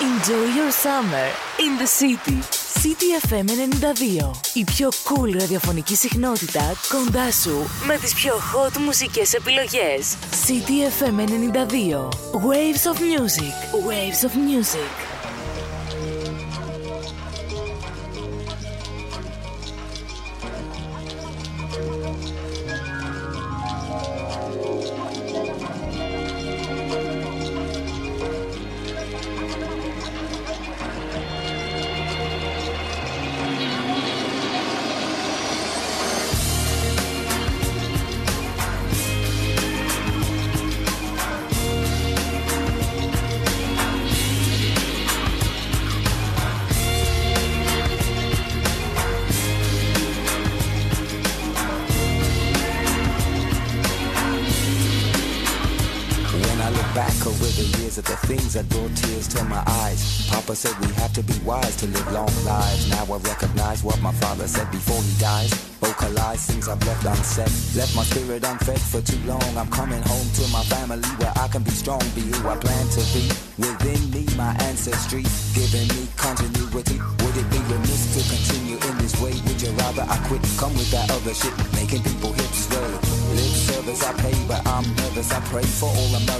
Enjoy your summer in the city. City FM 92. Η πιο cool ραδιοφωνική συχνότητα κοντά σου με τις πιο hot μουσικές επιλογές. City FM 92. Waves of music. Waves of music.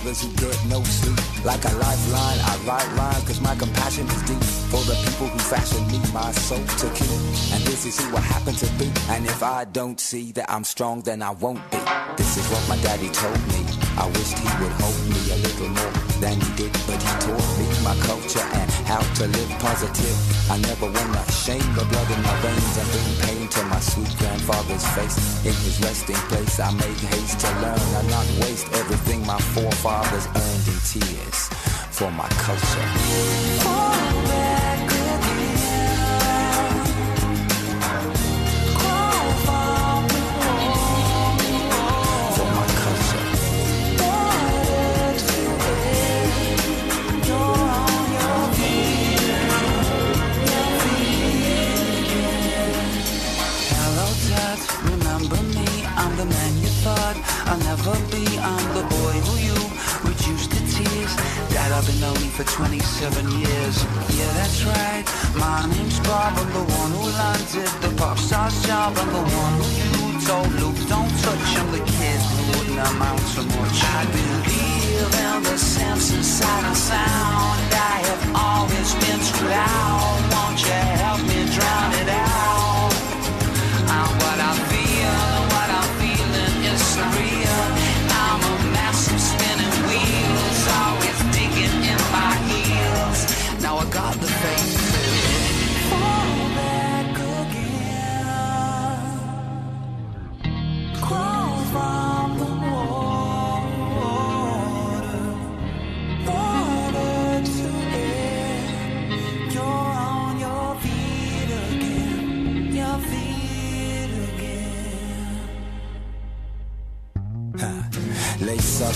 Mothers who get no sleep. Like a lifeline, I write lines, cause my compassion is deep. For the people who fashion me, my soul to keep. And this is who I happen to be. And if I don't see that I'm strong, then I won't be. This is what my daddy told me. I wished he would hold me a little more than he did, but he taught me my culture and how to live positive. I never wanna shame the blood in my veins and bring pain to my sweet grandfather's face. In his resting place, I make haste to learn and not waste everything my forefathers earned in tears for my culture. I'll for 27 years. Yeah, that's right. My name's Bob. I'm the one who landed the pop star's job. I'm the one who told Luke, don't touch. I'm the kid who wouldn't amount to much. I believe in the sense and sound. I have always been loud. Won't you help me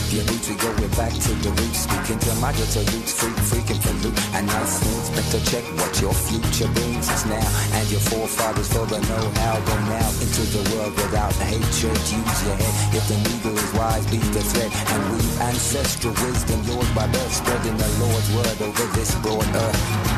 Your boots, we go back to the roots. Speaking to my guitar roots, freak, freaking for loot. And nice things, better to check what your future brings us now. And your forefathers for the know-how. Go now into the world without hatred. Use your head. If the needle is wise, be the thread. And we ancestral wisdom, yours by birth. Spreading the Lord's word over this broad earth.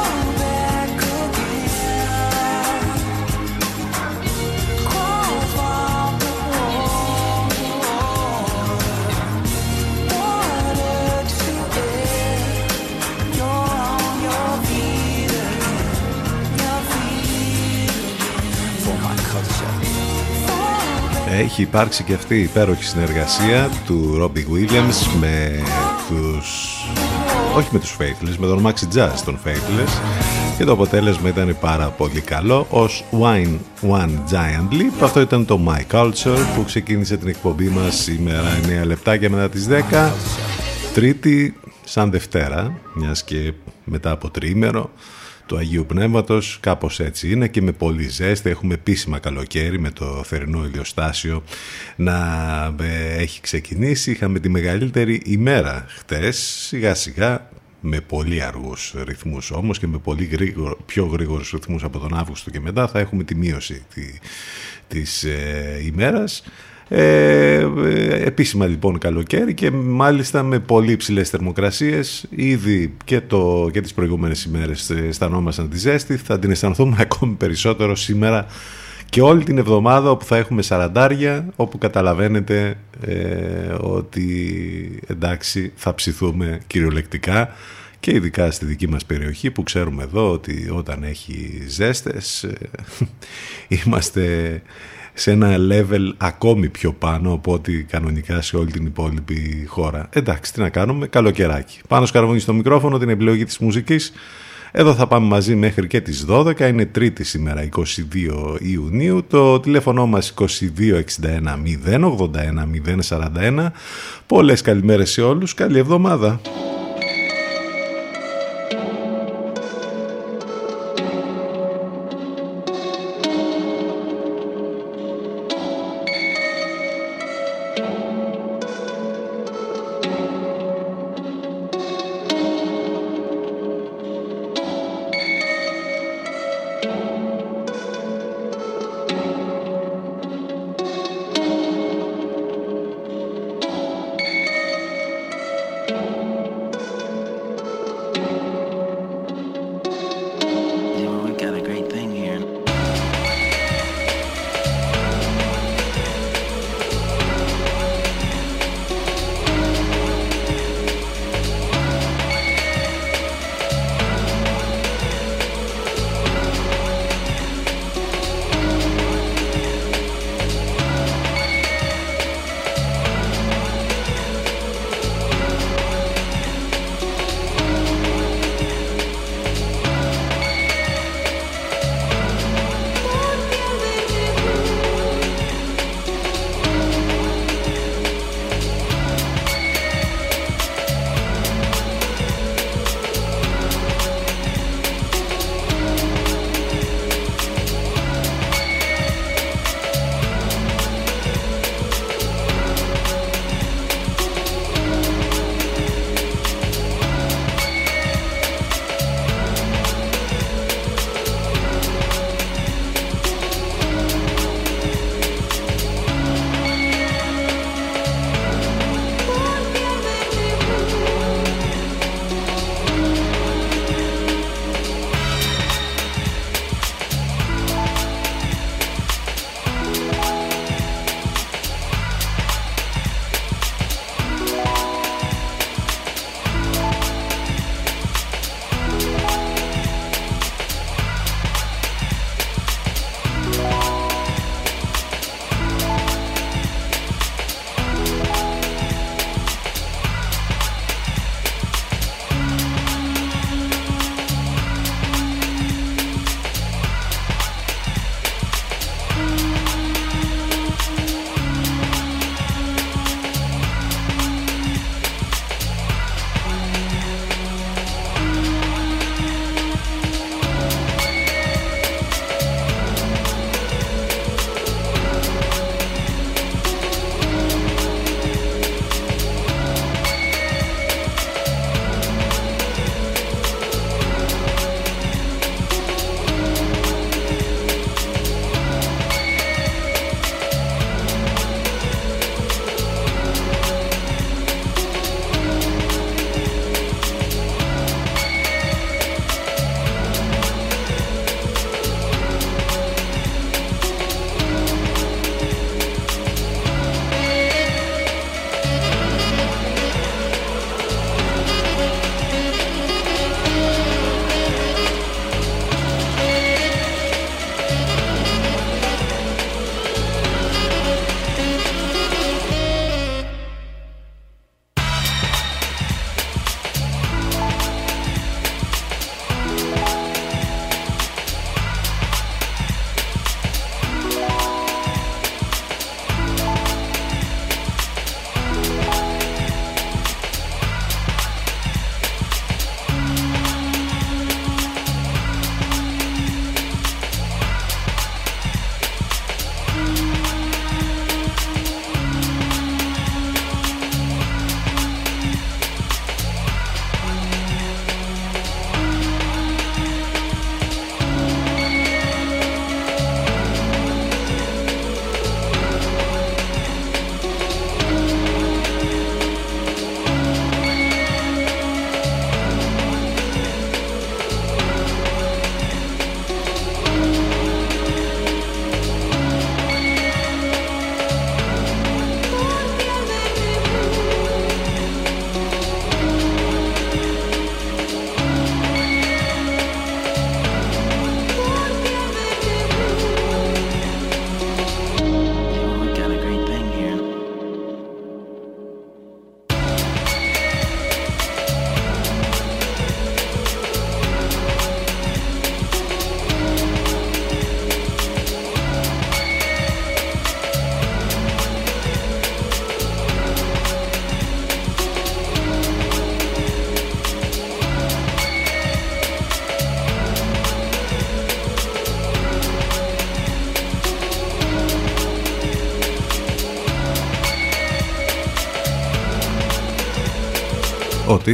Έχει υπάρξει και αυτή η υπέροχη συνεργασία του Robbie Williams με τους... όχι με τους Faithless, με τον Maxi Jazz των Faithless. Και το αποτέλεσμα ήταν πάρα πολύ καλό ως Wine One Giant Leap. Αυτό ήταν το My Culture που ξεκίνησε την εκπομπή μας σήμερα 9 λεπτάκια μετά τις 10 Τρίτη σαν Δευτέρα, μιας και μετά από τριήμερο του Αγίου Πνεύματος κάπως έτσι είναι και με πολύ ζέστη. Έχουμε επίσημα καλοκαίρι με το θερινό ηλιοστάσιο να ε, έχει ξεκινήσει. Είχαμε τη μεγαλύτερη ημέρα χτες σιγά σιγά με πολύ αργούς ρυθμούς όμως και με πολύ γρήγορο, πιο γρήγορους ρυθμούς από τον Αύγουστο και μετά θα έχουμε τη μείωση τη, της ε, ημέρας ε, επίσημα λοιπόν καλοκαίρι και μάλιστα με πολύ ψηλές θερμοκρασίες. Ήδη και, το, και τις προηγούμενες ημέρες αισθανόμασταν τη ζέστη. Θα την αισθανθούμε ακόμη περισσότερο σήμερα και όλη την εβδομάδα όπου θα έχουμε σαραντάρια όπου καταλαβαίνετε ε, ότι εντάξει θα ψηθούμε κυριολεκτικά και ειδικά στη δική μας περιοχή που ξέρουμε εδώ ότι όταν έχει ζέστες ε, είμαστε σε ένα level ακόμη πιο πάνω από ό,τι κανονικά σε όλη την υπόλοιπη χώρα. Εντάξει, τι να κάνουμε, καλοκαιράκι. Πάνω σκαρβούνι στο μικρόφωνο, την επιλογή της μουσικής. Εδώ θα πάμε μαζί μέχρι και τις 12, είναι τρίτη σήμερα 22 Ιουνίου, το τηλέφωνο μας 2261 081 041. Πολλές καλημέρες σε όλους, καλή εβδομάδα.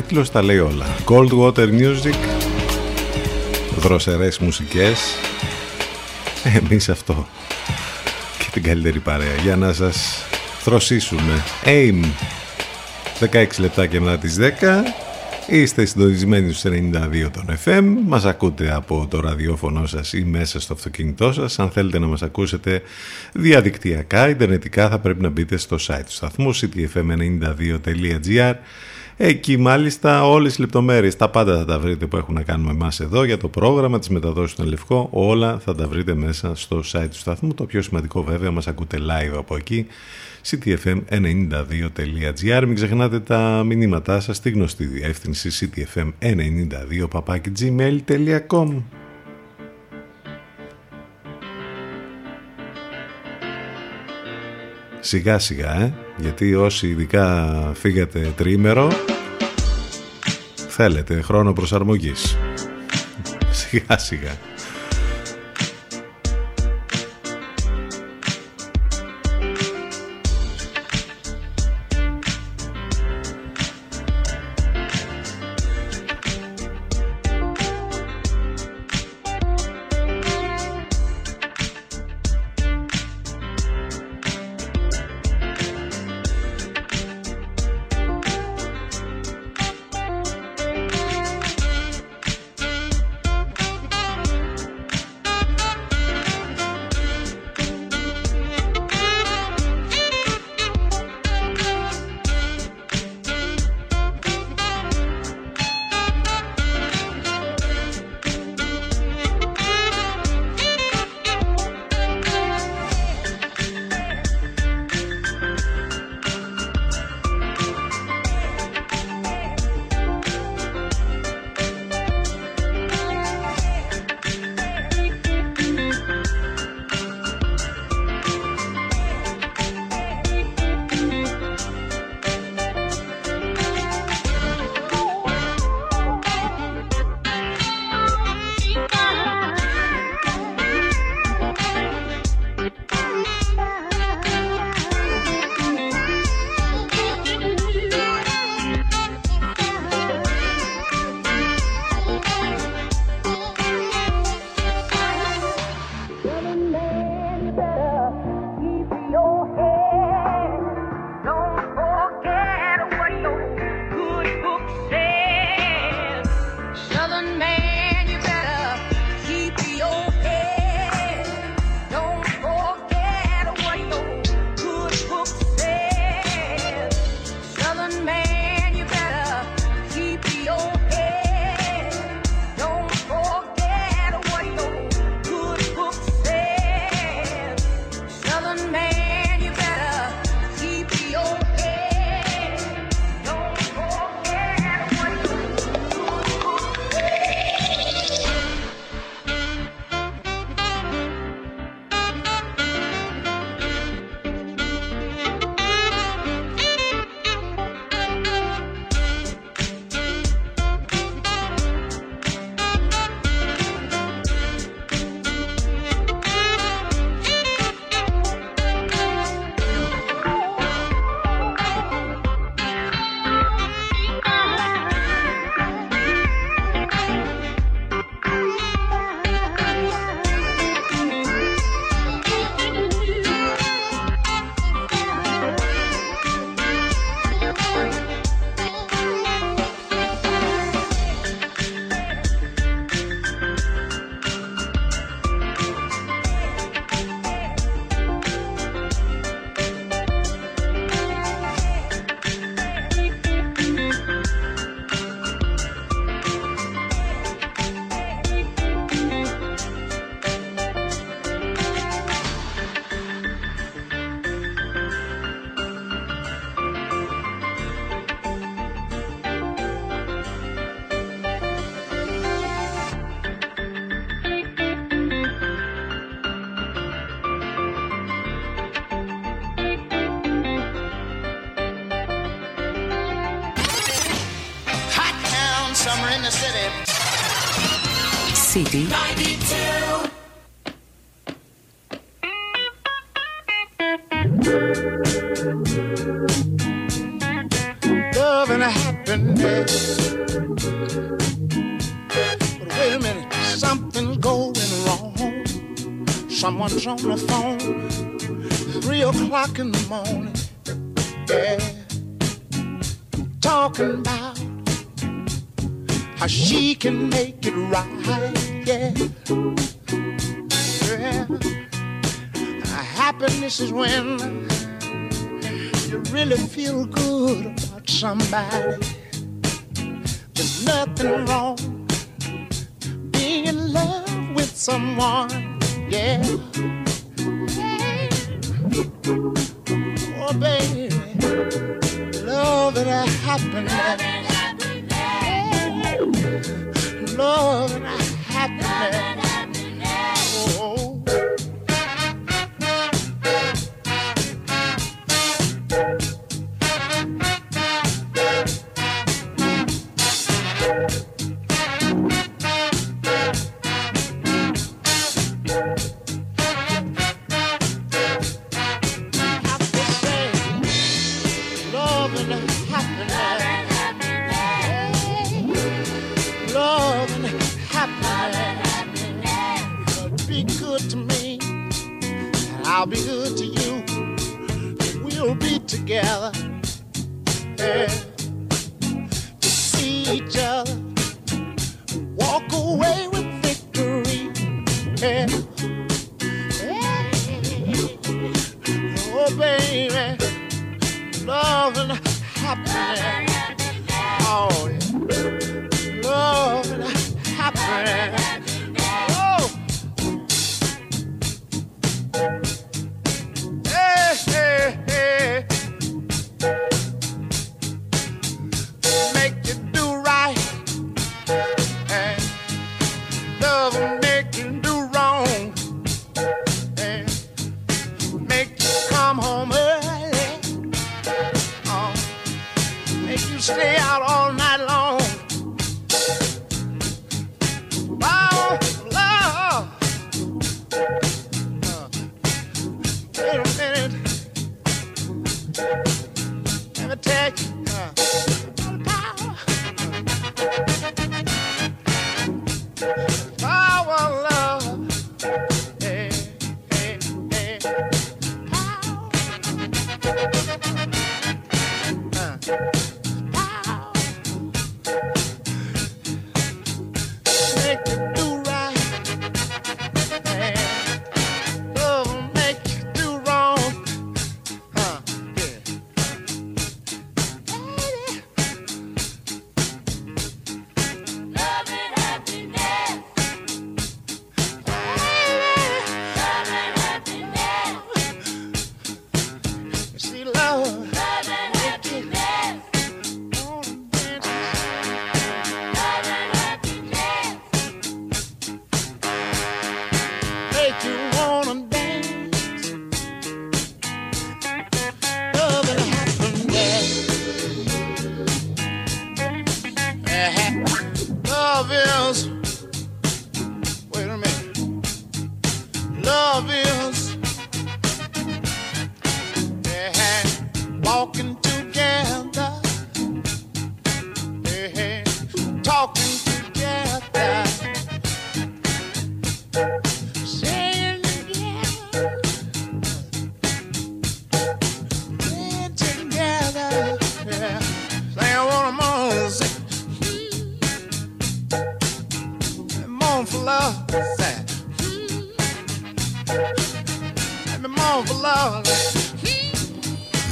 Τίτλος τα λέει όλα. Cold Water Music, δροσερές μουσικές, εμείς αυτό και την καλύτερη παρέα για να σας θροσίσουμε. AIM, 16 λεπτάκια μετά τις 10 Είστε συντονισμένοι στους 92 των FM, μας ακούτε από το ραδιόφωνο σας ή μέσα στο αυτοκίνητό σας. Αν θέλετε να μας ακούσετε διαδικτυακά, ιντερνετικά θα πρέπει να μπείτε στο site του σταθμού ctfm92.gr Εκεί μάλιστα όλες οι λεπτομέρειες, τα πάντα θα τα βρείτε που έχουν να κάνουν με εμάς εδώ για το πρόγραμμα, της μεταδόσης στον Λευκό, όλα θα τα βρείτε μέσα στο site του σταθμού. Το πιο σημαντικό βέβαια μας ακούτε live από εκεί ctfm92.gr Μην ξεχνάτε τα μηνύματά σας στη γνωστή διεύθυνση ctfm92.gmail.com Σιγά σιγά, ε, γιατί όσοι ειδικά φύγατε τρίμερο θέλετε χρόνο προσαρμογής. Σιγά σιγά. City. 92. love and happiness. But wait a minute, something's going wrong. Someone's on the phone, three o'clock in the morning. Yeah, talking about how she can make it right. Yeah, yeah. Happiness is when you really feel good about somebody. There's nothing wrong being in love with someone, yeah. Oh, baby, love and happiness. Lord, happiness. Lord, happiness. Oh.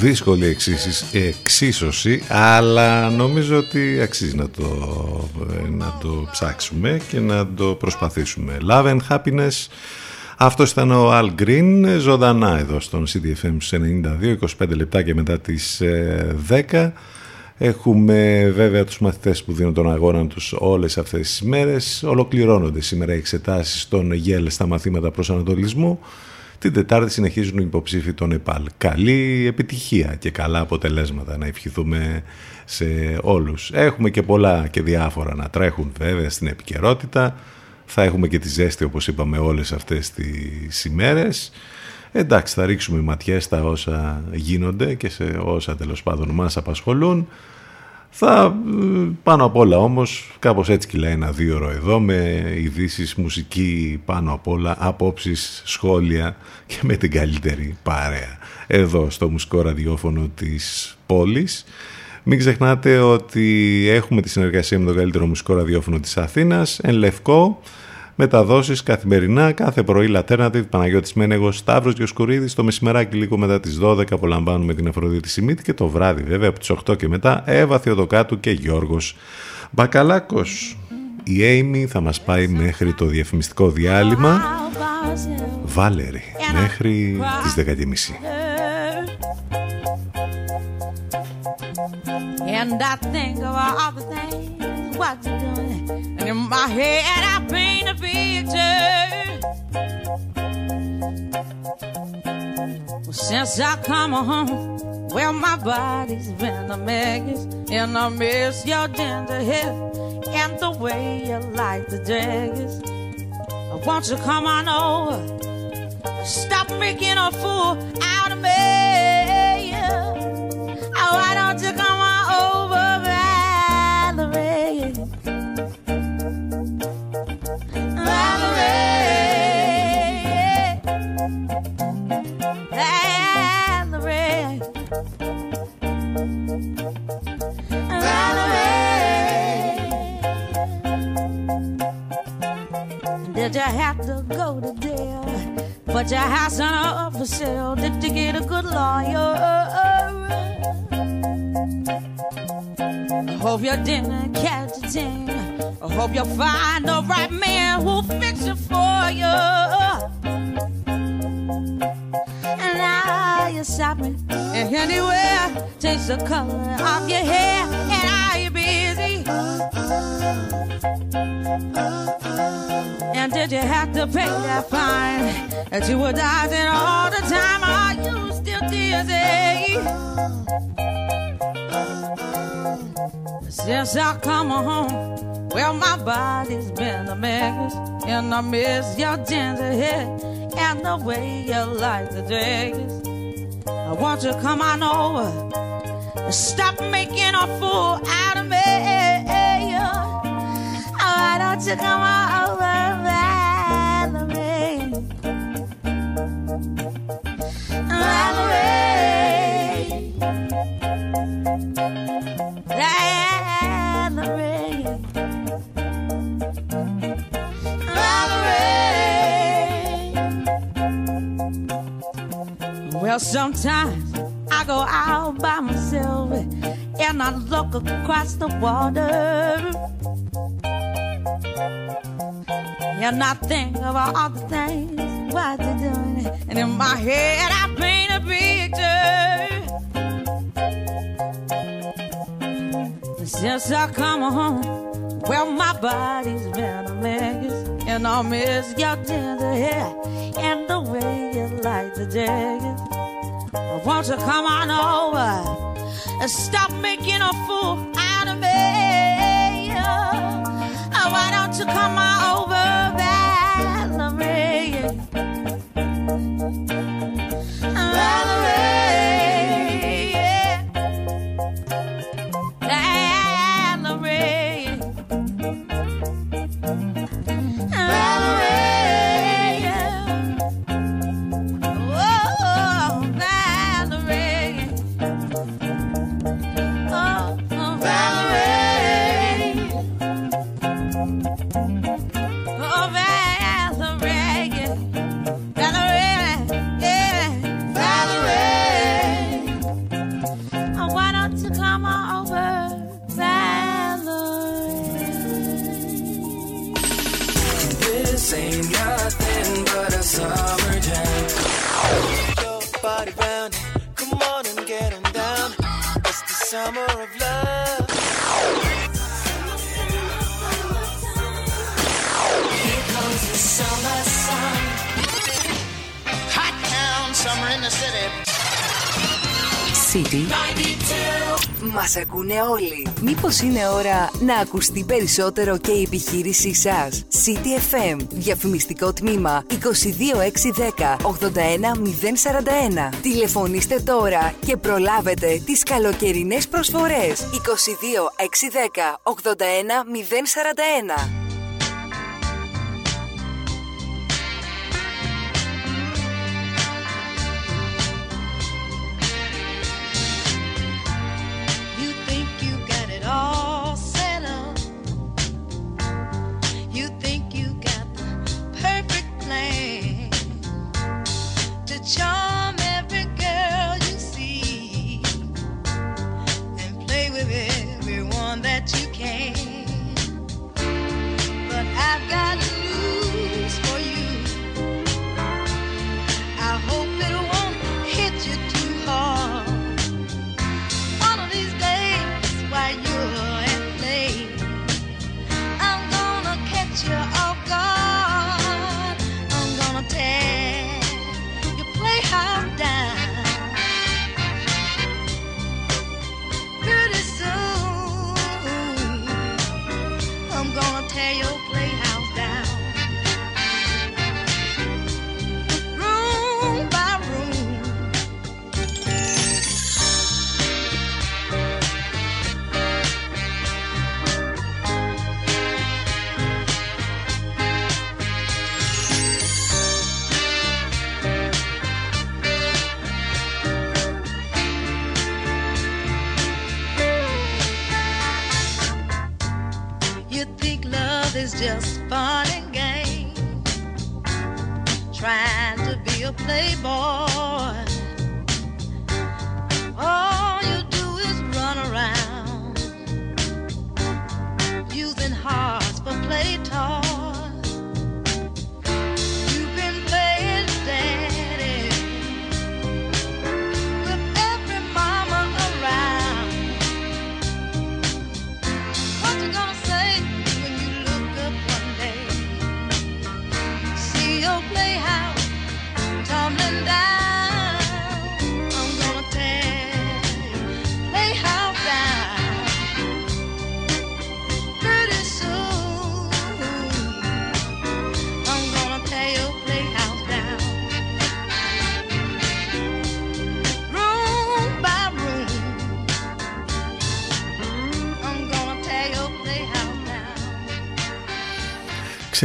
Δύσκολη εξίσωση αλλά νομίζω ότι αξίζει να το, να το ψάξουμε και να το προσπαθήσουμε Love and Happiness αυτός ήταν ο Al Green ζωντανά εδώ στον CDFM 92 25 λεπτά και μετά τις 10 ε, Έχουμε βέβαια τους μαθητές που δίνουν τον αγώνα τους όλες αυτές τις μέρες. Ολοκληρώνονται σήμερα οι εξετάσεις στον ΓΕΛ στα μαθήματα προσανατολισμού. Την Τετάρτη συνεχίζουν οι υποψήφοι των ΕΠΑΛ. Καλή επιτυχία και καλά αποτελέσματα να ευχηθούμε σε όλους. Έχουμε και πολλά και διάφορα να τρέχουν βέβαια στην επικαιρότητα. Θα έχουμε και τη ζέστη όπως είπαμε όλες αυτές τις ημέρες. Εντάξει θα ρίξουμε ματιές στα όσα γίνονται και σε όσα τέλος πάντων μας απασχολούν. Θα πάνω απ' όλα όμως, κάπως έτσι κυλάει ένα δύο ώρο εδώ με ειδήσεις, μουσική πάνω απ' όλα, απόψεις, σχόλια και με την καλύτερη παρέα εδώ στο μουσικό ραδιόφωνο της πόλης. Μην ξεχνάτε ότι έχουμε τη συνεργασία με το καλύτερο μουσικό ραδιόφωνο της Αθήνας, εν Λευκό, μεταδόσεις καθημερινά, κάθε πρωί Alternative, Παναγιώτης Μένεγος, Σταύρος Διοσκουρίδης, το μεσημεράκι λίγο μετά τις 12 απολαμβάνουμε την Αφροδίτη Σιμίτη και το βράδυ βέβαια από τις 8 και μετά Εύα Θεοδοκάτου και Γιώργος Μπακαλάκος. Η Amy θα μας πάει μέχρι το διαφημιστικό διάλειμμα. Βάλερη, μέχρι τις 10.30. And I think of all the things what you're doing. In my head, I paint a picture. Well, since I come home, well, my body's been a mess. And I miss your ginger hair and the way you like the daggers. Won't you come on over? Stop making a fool out of me. Oh, why don't you come on? But your house on up sale. Did you get a good lawyer? I hope you didn't catch a thing. I hope you'll find the right man who'll fix it for you. And now you're shopping and anywhere, change the color of your hair. And are you busy? And did you have to pay that fine that you were dodging all the time? Are you still dizzy? Since I come home, well, my body's been a mess. And I miss your ginger hair and the way you like the dress. I want you to come on over and stop making a fool out of me. Oh, why don't you come on over, the water. And I think about all the things what you're doing. And in my head, I paint a picture. Since I come home, well, my body's been a mess. And I miss your tender city. City. Μας ακούνε όλοι. Μήπως είναι ώρα να ακουστεί περισσότερο και η επιχείρησή σας; City FM. Διαφημιστικό τμήμα 22610 81041. Τηλεφωνήστε τώρα και προλάβετε τις καλοκαιρινές προσφορές. 22610 81041.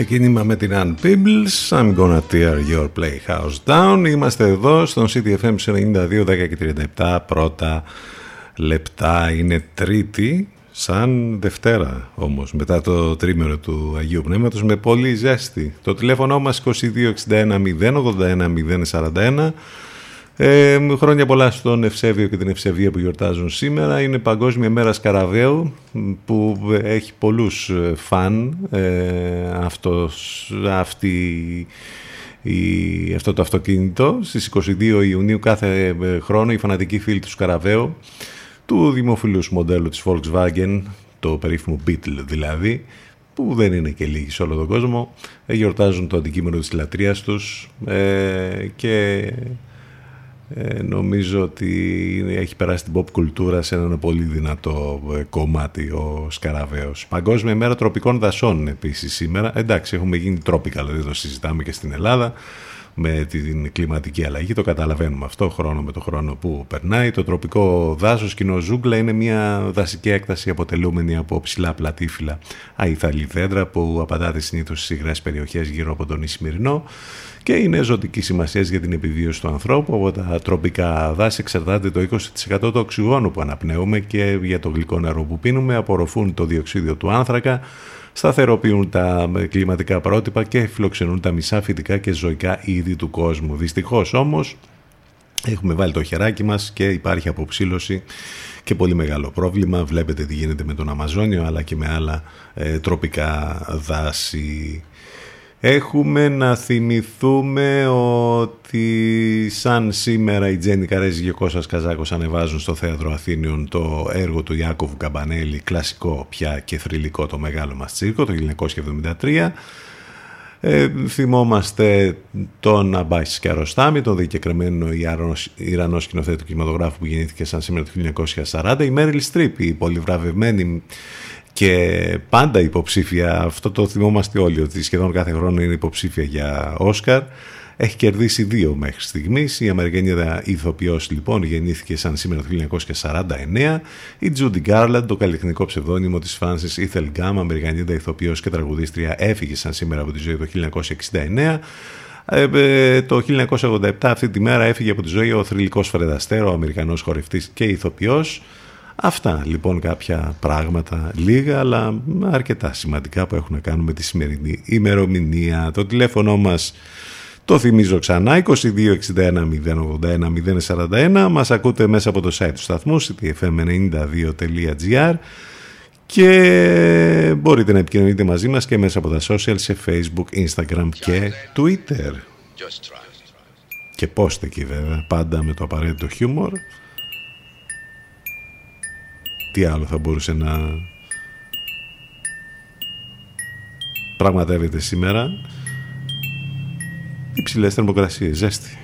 Ξεκίνημα με την Ann Peebles I'm gonna tear your playhouse down. Είμαστε εδώ στον CTFM 92, 10 και 37 Πρώτα λεπτά Είναι τρίτη Σαν Δευτέρα όμως Μετά το τρίμερο του Αγίου Πνεύματος Με πολύ ζέστη. Το τηλέφωνο μας 2261 081 041 ε, χρόνια πολλά στον Ευσέβιο και την Ευσεβία που γιορτάζουν σήμερα. Είναι Παγκόσμια Μέρα Σκαραβαίου που έχει πολλούς ε, φαν ε, αυτός, αυτή, η, αυτό το αυτοκίνητο. Στις 22 Ιουνίου κάθε ε, χρόνο οι φανατικοί φίλοι του Σκαραβαίου του δημοφιλούς μοντέλου της Volkswagen, το περίφημο Beetle δηλαδή, που δεν είναι και λίγοι σε όλο τον κόσμο, γιορτάζουν το αντικείμενο της λατρείας τους και ε, νομίζω ότι έχει περάσει την pop κουλτούρα σε ένα πολύ δυνατό ε, κομμάτι ο Σκαραβαίος. Παγκόσμια μέρα τροπικών δασών επίσης σήμερα. Εντάξει, έχουμε γίνει τρόπικα, δηλαδή το συζητάμε και στην Ελλάδα με την κλιματική αλλαγή. Το καταλαβαίνουμε αυτό χρόνο με το χρόνο που περνάει. Το τροπικό δάσος κοινοζούγκλα είναι μια δασική έκταση αποτελούμενη από ψηλά πλατήφυλλα αϊθαλή δέντρα που απαντάται συνήθως στις υγρές περιοχές γύρω από τον Ισημερινό και είναι ζωτική σημασίας για την επιβίωση του ανθρώπου. Από τα τροπικά δάση εξαρτάται το 20% του οξυγόνου που αναπνέουμε και για το γλυκό νερό που πίνουμε απορροφούν το διοξίδιο του άνθρακα, σταθεροποιούν τα κλιματικά πρότυπα και φιλοξενούν τα μισά φυτικά και ζωικά είδη του κόσμου. Δυστυχώς όμως έχουμε βάλει το χεράκι μας και υπάρχει αποψήλωση και πολύ μεγάλο πρόβλημα. Βλέπετε τι γίνεται με τον Αμαζόνιο αλλά και με άλλα ε, τροπικά δάση. Έχουμε να θυμηθούμε ότι σαν σήμερα η Τζέννη Καρέζης και ο Κώστας Καζάκος ανεβάζουν στο Θέατρο Αθήνιων το έργο του Ιάκωβου Καμπανέλη, κλασικό πια και θρηλυκό το μεγάλο μας τσίρκο το 1973. Ε, θυμόμαστε τον Αμπάις Σκιαροστάμι, τον δικαιωμένο Ιρανός σκηνοθέτη του κινηματογράφου που γεννήθηκε σαν σήμερα το 1940, η Μέριλ Στρίπ, η πολυβραβευμένη και πάντα υποψήφια, αυτό το θυμόμαστε όλοι, ότι σχεδόν κάθε χρόνο είναι υποψήφια για Όσκαρ. Έχει κερδίσει δύο μέχρι στιγμής. Η Αμερικανίδα ηθοποιός λοιπόν γεννήθηκε σαν σήμερα το 1949. Η Τζούντι Γκάρλαντ, το καλλιτεχνικό ψευδόνυμο της Φράνση Ήθελ Γκάμ, Αμερικανίδα ηθοποιός και τραγουδίστρια, έφυγε σαν σήμερα από τη ζωή το 1969. Ε, ε, το 1987 αυτή τη μέρα έφυγε από τη ζωή ο θρηλυκός Φρεδαστέρο, ο Αμερικανός χορευτής και ηθοποιός. Αυτά λοιπόν κάποια πράγματα, λίγα αλλά αρκετά σημαντικά που έχουν να κάνουν με τη σημερινή ημερομηνία. Το τηλέφωνο μας το θυμίζω ξανά, 2261 081 041. Μας ακούτε μέσα από το site του σταθμού, ctfm92.gr και μπορείτε να επικοινωνείτε μαζί μας και μέσα από τα social σε facebook, instagram και twitter. Και πόστε εκεί βέβαια, πάντα με το απαραίτητο χιούμορ. Τι άλλο θα μπορούσε να πραγματεύεται σήμερα; Υψηλές θερμοκρασίες, ζέστη.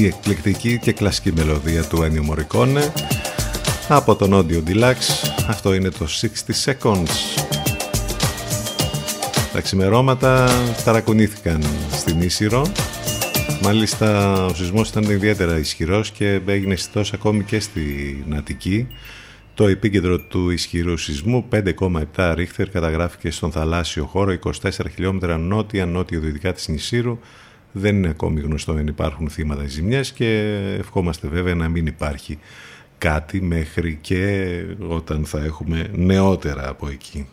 Η εκπληκτική και κλασική μελωδία του Ennio Morricone από τον Audio Deluxe. Αυτό είναι το 60 Seconds. Τα ξημερώματα ταρακουνήθηκαν στην Ίσυρο. Μάλιστα ο σεισμός ήταν ιδιαίτερα ισχυρός και έγινε αισθητός ακόμη και στην Αττική. Το επίκεντρο του ισχυρού σεισμού 5,7 ρίχτερ καταγράφηκε στον θαλάσσιο χώρο 24 χιλιόμετρα νότια-νότιο-δυτικά της Νησύρου δεν είναι ακόμη γνωστό αν υπάρχουν θύματα ζημιές και ευχόμαστε βέβαια να μην υπάρχει κάτι μέχρι και όταν θα έχουμε νεότερα από εκεί.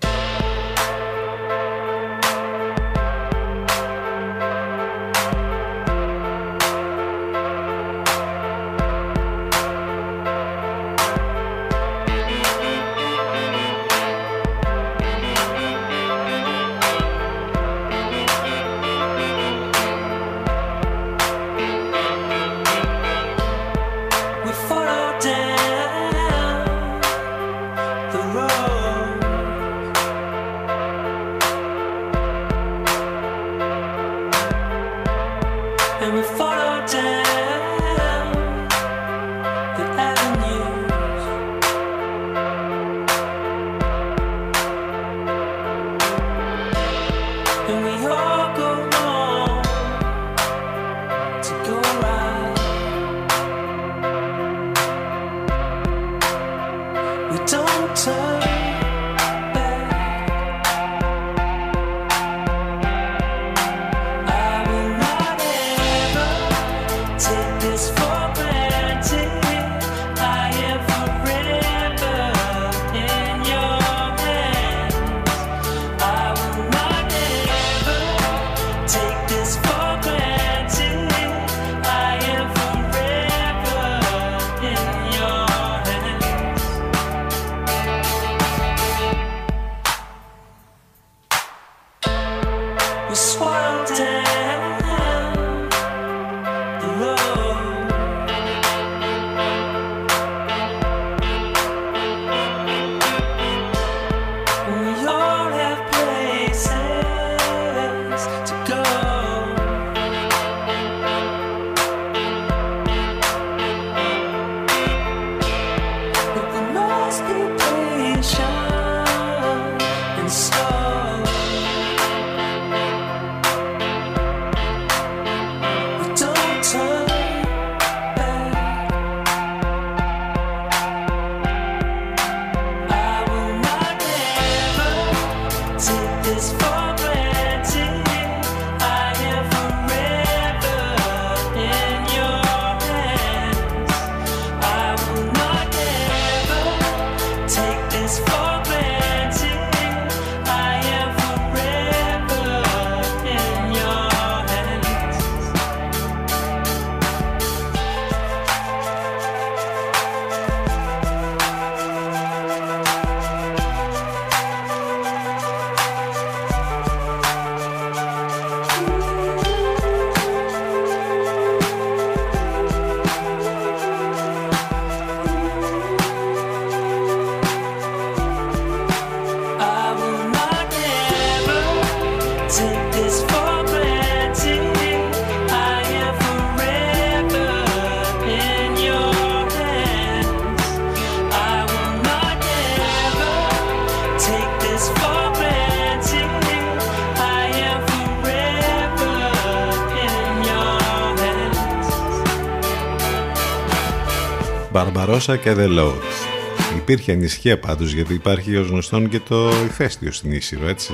Μπαρμπαρόσα και The Load. Υπήρχε ανησυχία πάντως γιατί υπάρχει ως γνωστόν και το ηφαίστειο στην Ίσυρο έτσι.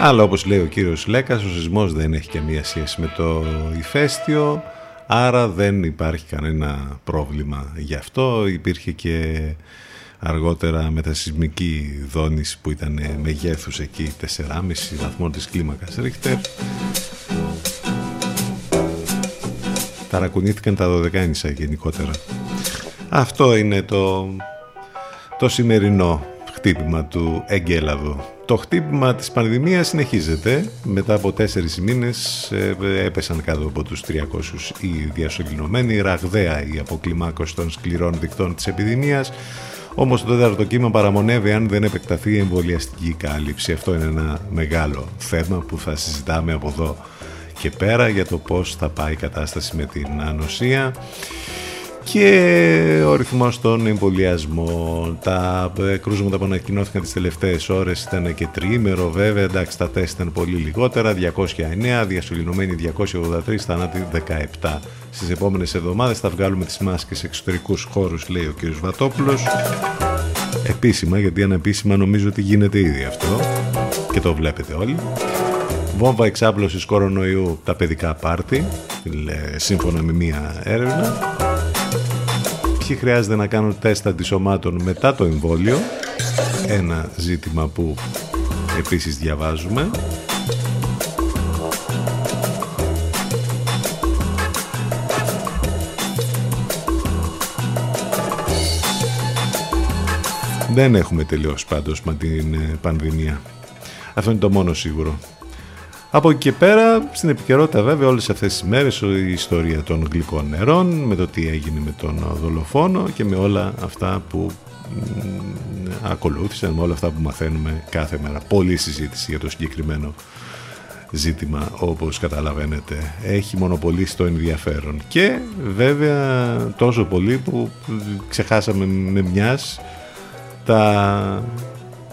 Αλλά όπως λέει ο κύριος Λέκας ο σεισμός δεν έχει καμία σχέση με το ηφαίστειο άρα δεν υπάρχει κανένα πρόβλημα γι' αυτό. Υπήρχε και αργότερα μετασυσμική δόνηση που ήταν μεγέθους εκεί 4,5 βαθμό της κλίμακας Ρίχτερ. Ταρακουνήθηκαν τα 12 γενικότερα. Αυτό είναι το, το σημερινό χτύπημα του Εγκέλαδου. Το χτύπημα της πανδημίας συνεχίζεται. Μετά από τέσσερις μήνες ε, έπεσαν κάτω από τους 300 οι διασωληνωμένοι, ραγδαία η αποκλιμάκωση των σκληρών δικτών της επιδημίας. Όμως το τέταρτο κύμα παραμονεύει αν δεν επεκταθεί η εμβολιαστική κάλυψη. Αυτό είναι ένα μεγάλο θέμα που θα συζητάμε από εδώ και πέρα για το πώς θα πάει η κατάσταση με την ανοσία και ο ρυθμός των εμβολιασμών. Τα ε, κρούσματα που ανακοινώθηκαν τις τελευταίες ώρες ήταν και τριήμερο βέβαια, εντάξει τα τεστ ήταν πολύ λιγότερα, 209, διασωληνωμένοι 283, θανάτοι 17. Στις επόμενες εβδομάδες θα βγάλουμε τις μάσκες σε εξωτερικούς χώρους, λέει ο κ. Βατόπουλος. Επίσημα, γιατί ανεπίσημα νομίζω ότι γίνεται ήδη αυτό και το βλέπετε όλοι. Βόμβα εξάπλωσης κορονοϊού τα παιδικά πάρτι, σύμφωνα με μία έρευνα ποιοι χρειάζεται να κάνουν τεστ αντισωμάτων μετά το εμβόλιο ένα ζήτημα που επίσης διαβάζουμε Δεν έχουμε τελειώσει πάντως με την ε, πανδημία. Αυτό είναι το μόνο σίγουρο. Από εκεί και πέρα, στην επικαιρότητα βέβαια όλες αυτές τις μέρες η ιστορία των γλυκών νερών, με το τι έγινε με τον δολοφόνο και με όλα αυτά που ακολούθησαν, με όλα αυτά που μαθαίνουμε κάθε μέρα. Πολλή συζήτηση για το συγκεκριμένο ζήτημα όπως καταλαβαίνετε έχει μονοπολίσει το ενδιαφέρον και βέβαια τόσο πολύ που ξεχάσαμε με μιας τα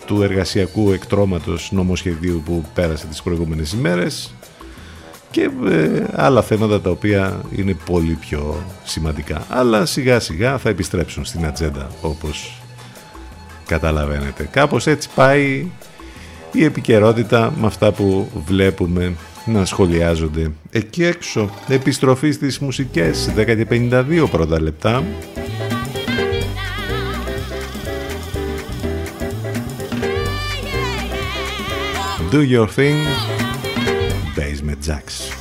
του εργασιακού εκτρώματος νομοσχεδίου που πέρασε τις προηγούμενες ημέρες και ε, άλλα θέματα τα οποία είναι πολύ πιο σημαντικά. Αλλά σιγά σιγά θα επιστρέψουν στην ατζέντα όπως καταλαβαίνετε. Κάπως έτσι πάει η επικαιρότητα με αυτά που βλέπουμε να σχολιάζονται εκεί έξω. Επιστροφή στις μουσικές 10 52 πρώτα λεπτά. Do Your Thing, Basement Jacks.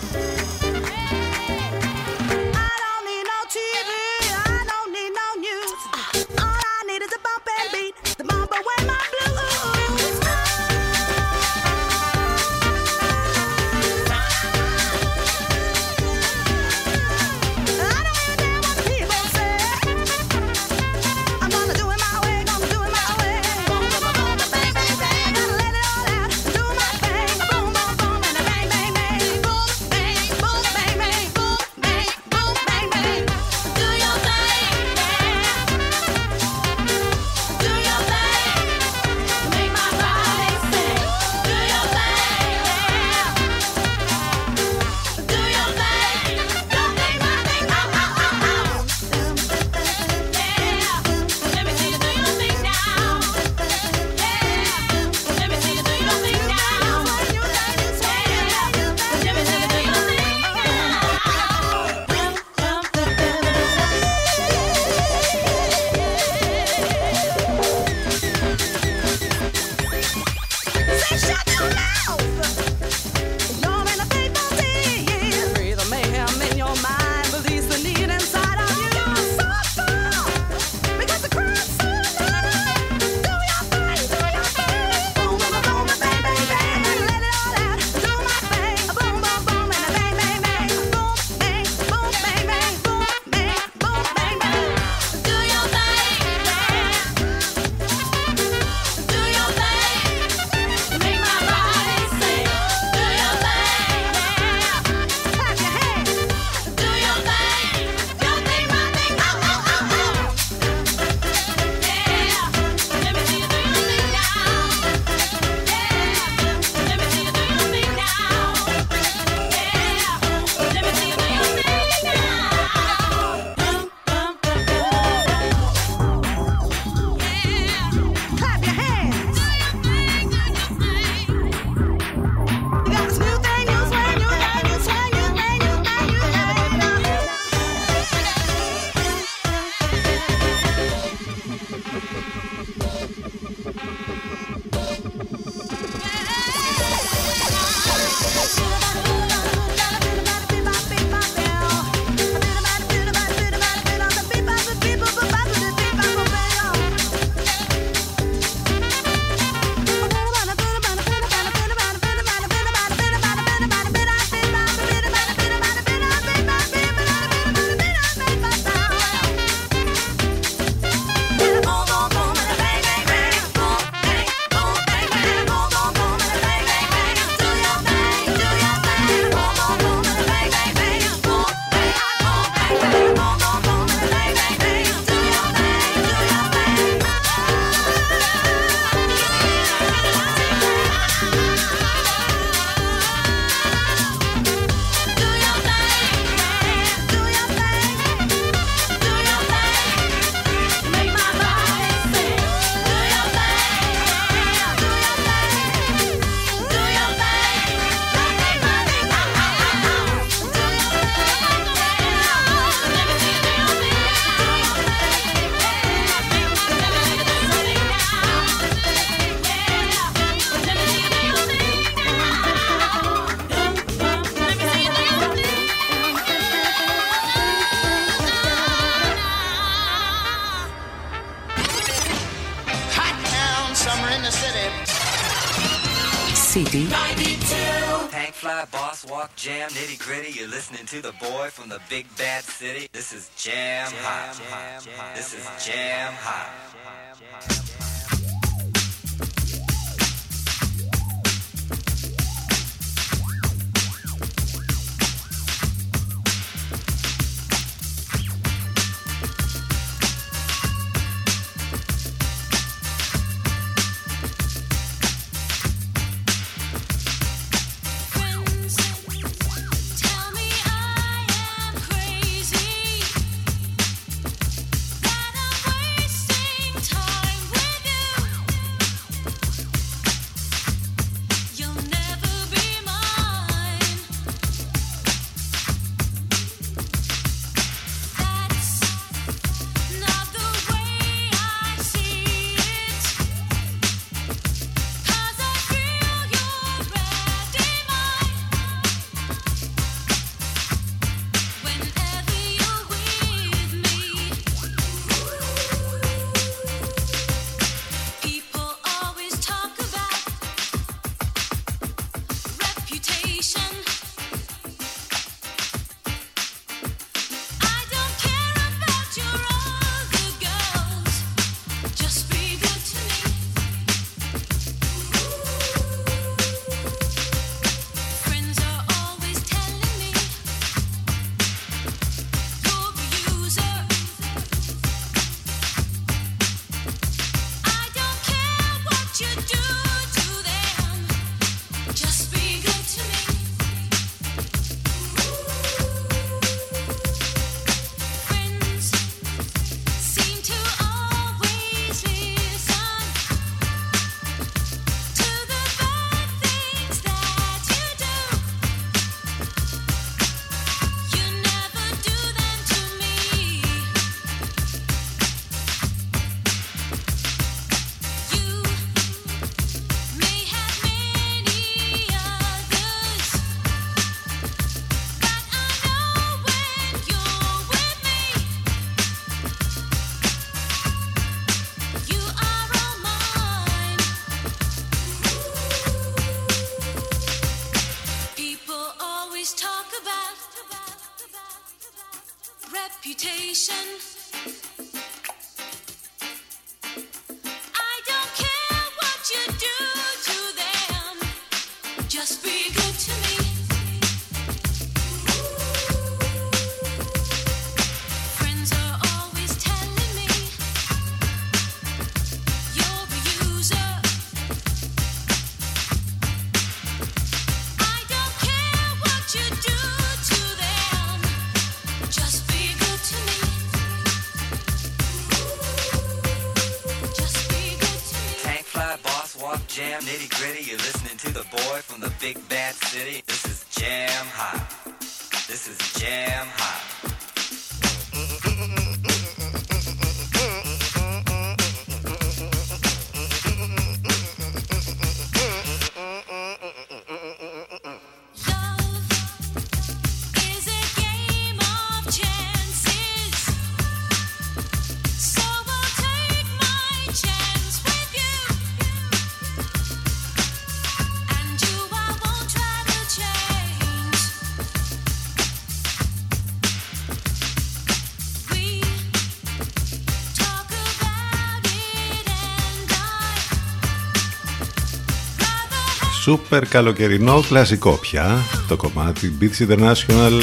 Σούπερ καλοκαιρινό κλασικό πια το κομμάτι Beats International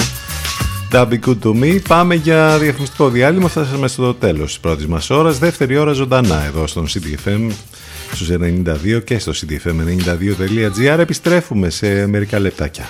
That'd. Πάμε για διαφημιστικό διάλειμμα. Φτάσαμε στο τέλος της πρώτης μας ώρας. Δεύτερη ώρα ζωντανά εδώ στον CDFM στους 92 και στο cdfm92.gr. Επιστρέφουμε σε μερικά λεπτάκια.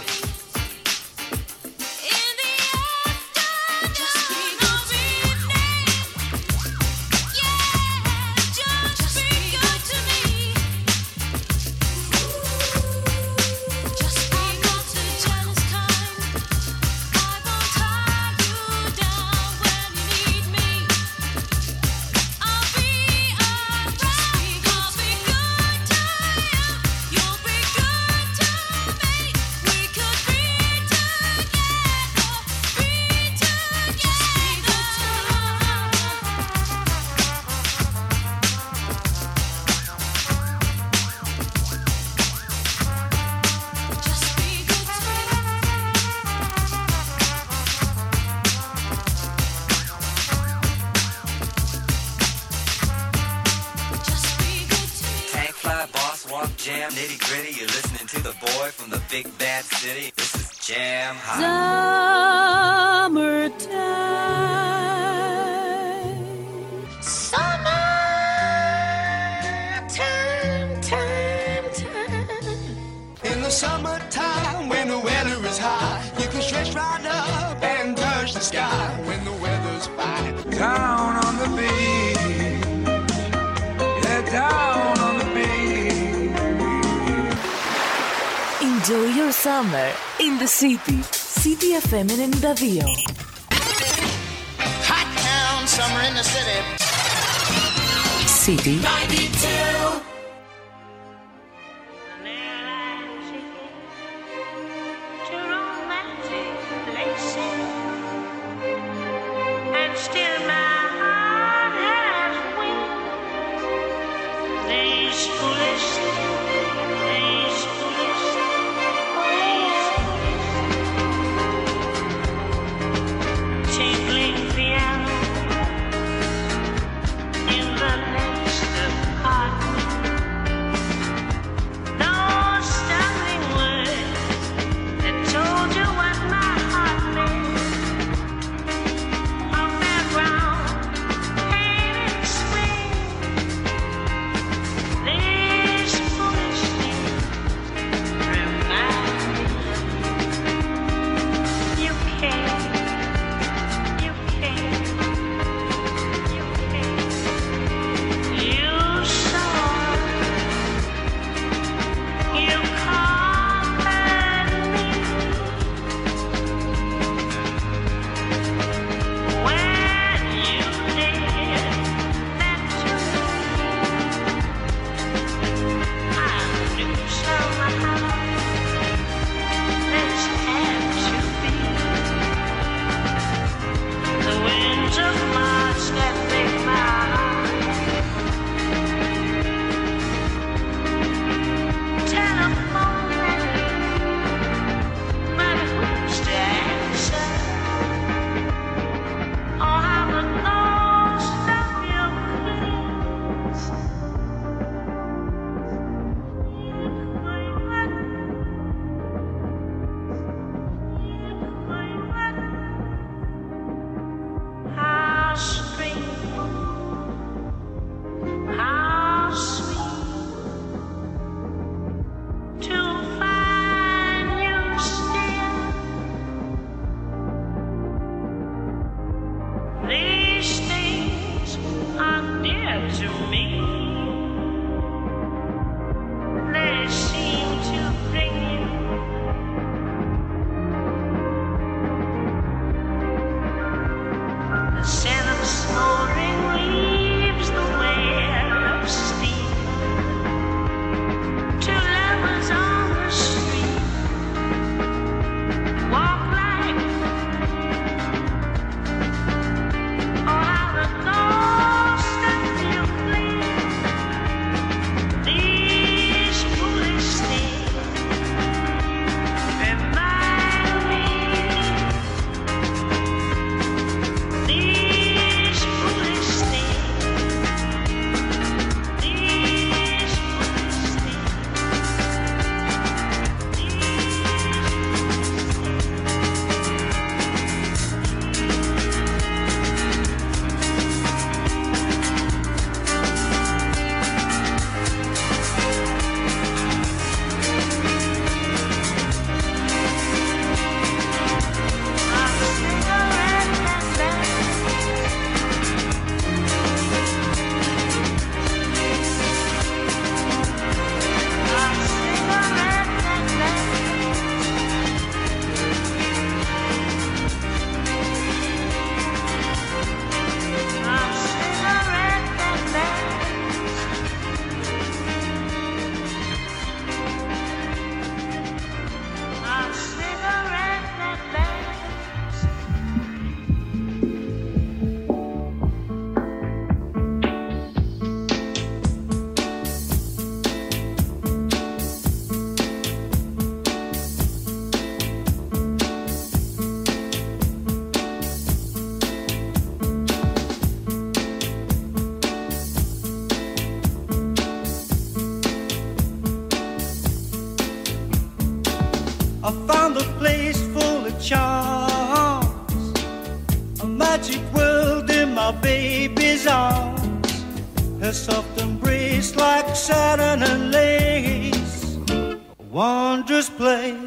Soft embrace like satin and lace, a wondrous place.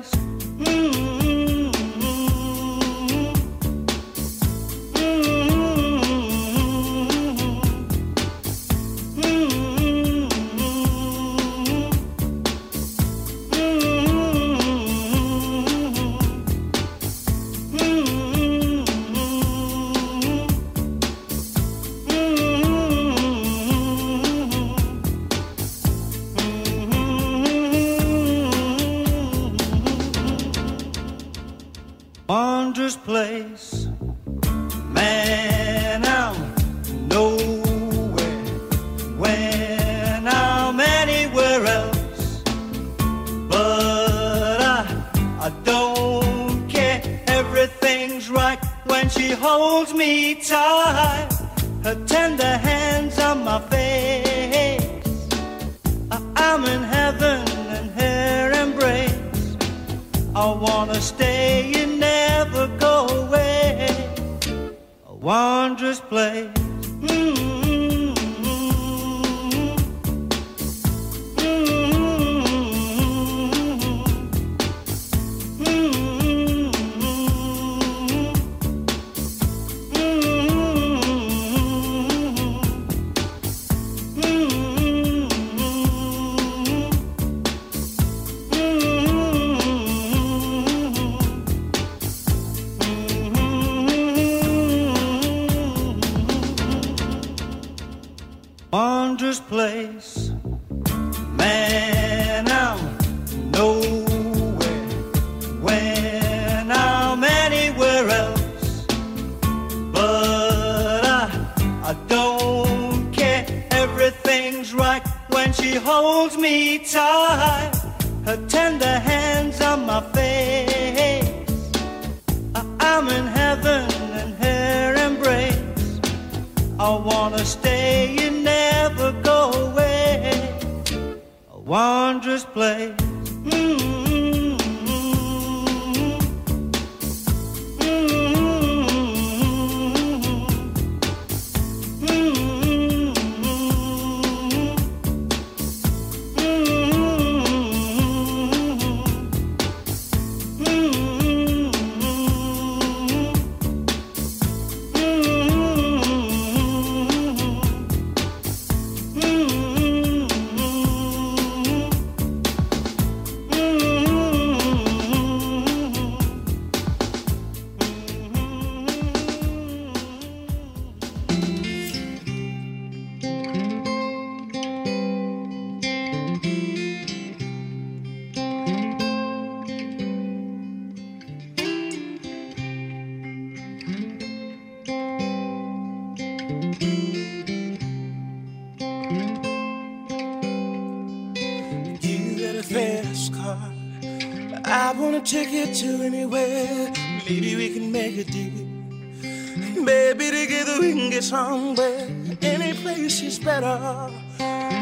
You to anywhere. Maybe we can make a deal. Baby, together we can get somewhere. Any place is better.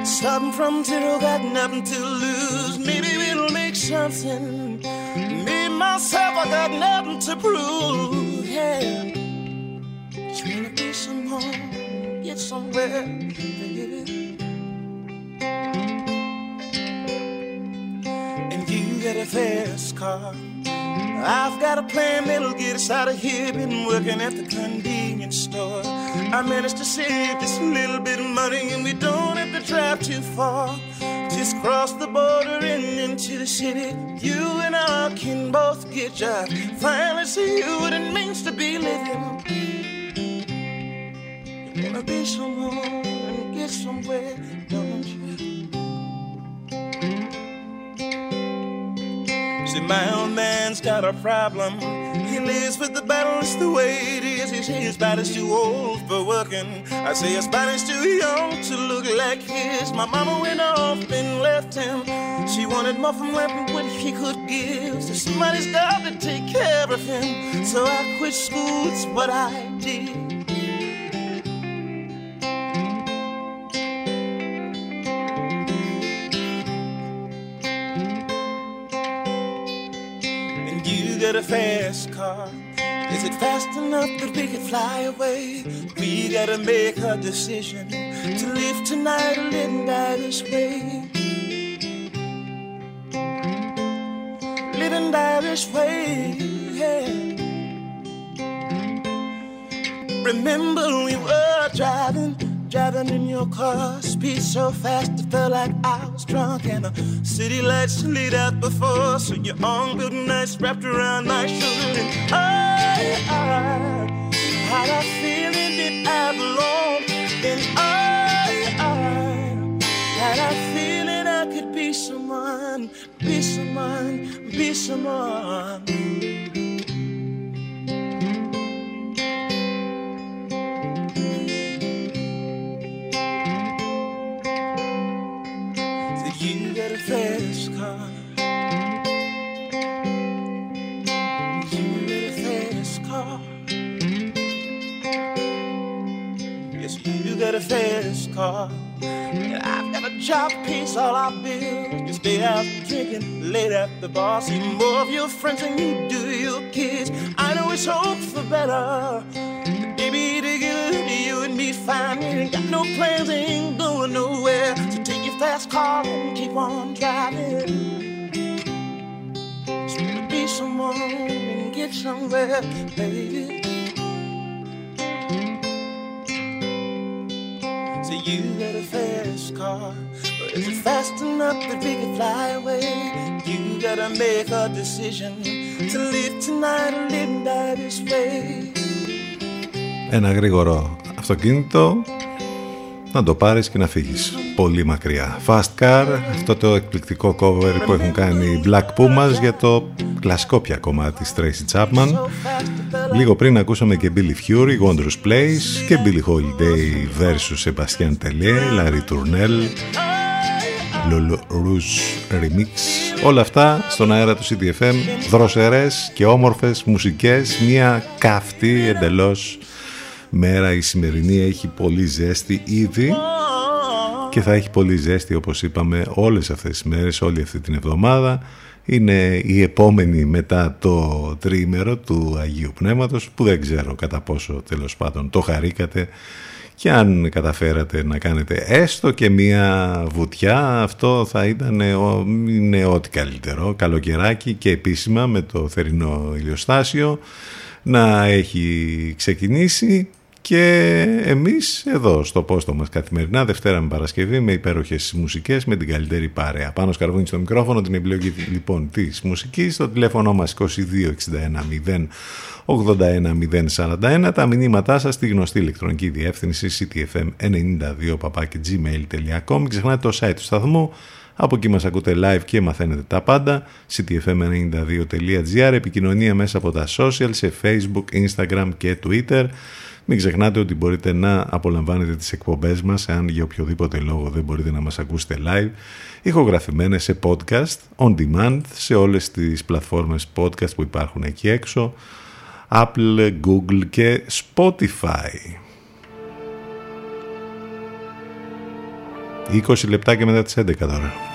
Starting from zero, got nothing to lose. Maybe we'll make something. Me, myself, I got nothing to prove. Yeah. Just wanna be someone, get somewhere, fast car. I've got a plan that'll get us out of here. Been working at the convenience store. I managed to save this little bit of money, and we don't have to drive too far. Just cross the border and into the city. You and I can both get jobs. Finally see what it means to be living. You wanna be someone and get somewhere, don't you? See, my old man's got a problem. He lives with the battle, it's the way it is. He says his body's too old for working. I say his body's too young to look like his. My mama went off and left him. She wanted more from life than what he could give. So somebody's got to take care of him. So I quit school, it's what I did. A fast car. Is it fast enough that we could fly away? We gotta make a decision to live tonight or live and die this way. Live and die this way. Yeah. Remember we were driving, driving in your car, speed so fast it felt like I was drunk, and the city lights lit up before, so your arm built nice wrapped around my shoulder, and I, I had a feeling that I belonged, and I, I had a feeling I could be someone, be someone, be someone. You a fast car. Yes, you got a fast car. And I've got a job piece, all I bills. You stay out drinking late at the bar. See more of your friends than you do your kids. I it's hope for better. Uh, Together, you and me fine. Ain't got no plans, ain't going nowhere car and keep on driving. So to be someone and get somewhere, baby. So you got a fast car, but is it fast enough that we can fly away? You gotta make a decision to live tonight or live and die this way. Ένα γρήγορο αυτοκίνητο να το πάρεις και να φύγεις πολύ μακριά. Fast Car, αυτό το εκπληκτικό cover που έχουν κάνει οι Black Pumas για το κλασικό πια κομμάτι της Tracy Chapman. Λίγο πριν ακούσαμε και Billy Fury, Wondrous Place και Billy Holiday versus Sebastian Tellier, Larry Tournell, Lolo Rouge Remix. Όλα αυτά στον αέρα του CDFM, δροσερές και όμορφες μουσικές, μια καυτή εντελώς μέρα η σημερινή έχει πολύ ζέστη ήδη και θα έχει πολύ ζέστη όπως είπαμε όλες αυτές τις μέρες, όλη αυτή την εβδομάδα. Είναι η επόμενη μετά το τρίμερο του Αγίου Πνεύματος που δεν ξέρω κατά πόσο τέλος πάντων το χαρήκατε. Και αν καταφέρατε να κάνετε έστω και μία βουτιά αυτό θα ήταν ο- είναι ό,τι καλύτερο. Καλοκαιράκι και επίσημα με το θερινό ηλιοστάσιο να έχει ξεκινήσει και εμείς εδώ στο πόστο μας καθημερινά Δευτέρα με Παρασκευή με υπέροχες μουσικές με την καλύτερη παρέα. Πάνω σκαρβούνι στο μικρόφωνο την επιλογή λοιπόν της μουσικής. Στο τηλέφωνο μας 2261 081 τα μηνύματά σας στη γνωστή ηλεκτρονική διεύθυνση ctfm92 gmail.com Μην ξεχνάτε το site του σταθμού. Από εκεί μας ακούτε live και μαθαίνετε τα πάντα. ctfm92.gr επικοινωνία μέσα από τα social σε facebook, instagram και twitter μην ξεχνάτε ότι μπορείτε να απολαμβάνετε τις εκπομπές μας αν για οποιοδήποτε λόγο δεν μπορείτε να μας ακούσετε live ηχογραφημένες σε podcast on demand σε όλες τις πλατφόρμες podcast που υπάρχουν εκεί έξω Apple, Google και Spotify. 20 λεπτά και μετά τις 11 τώρα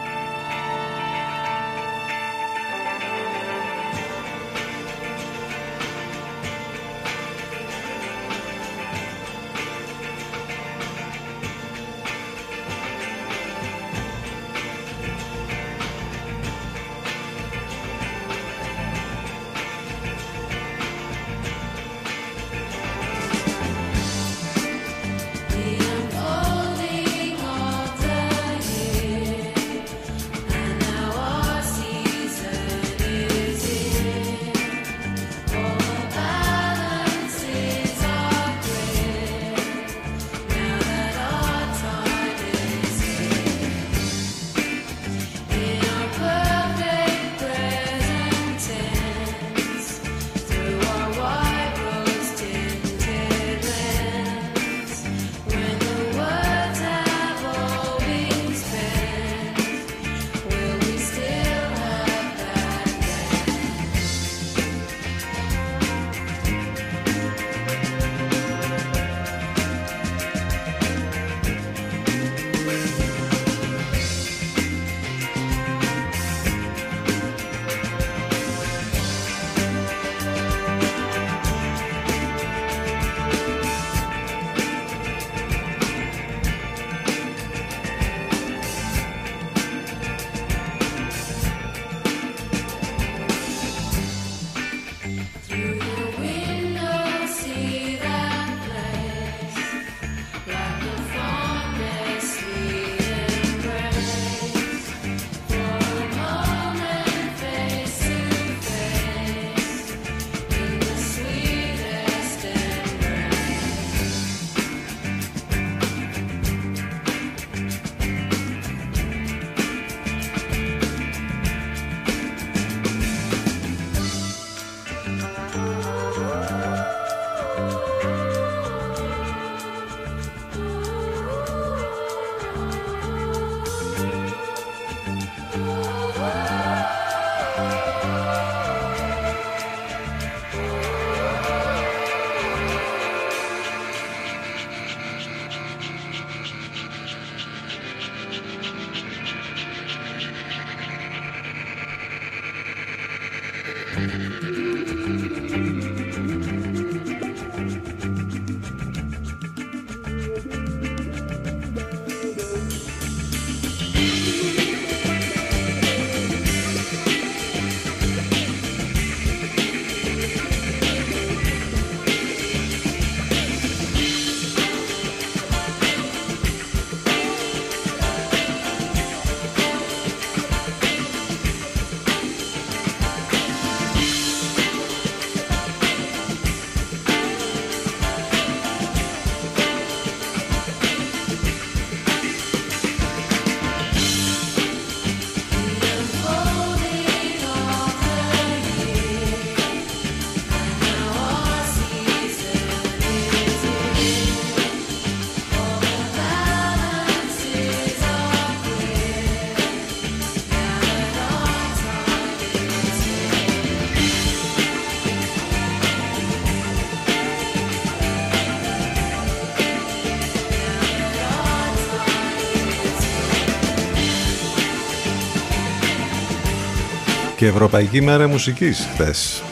Ευρωπαϊκή Μέρα Μουσικής χθες.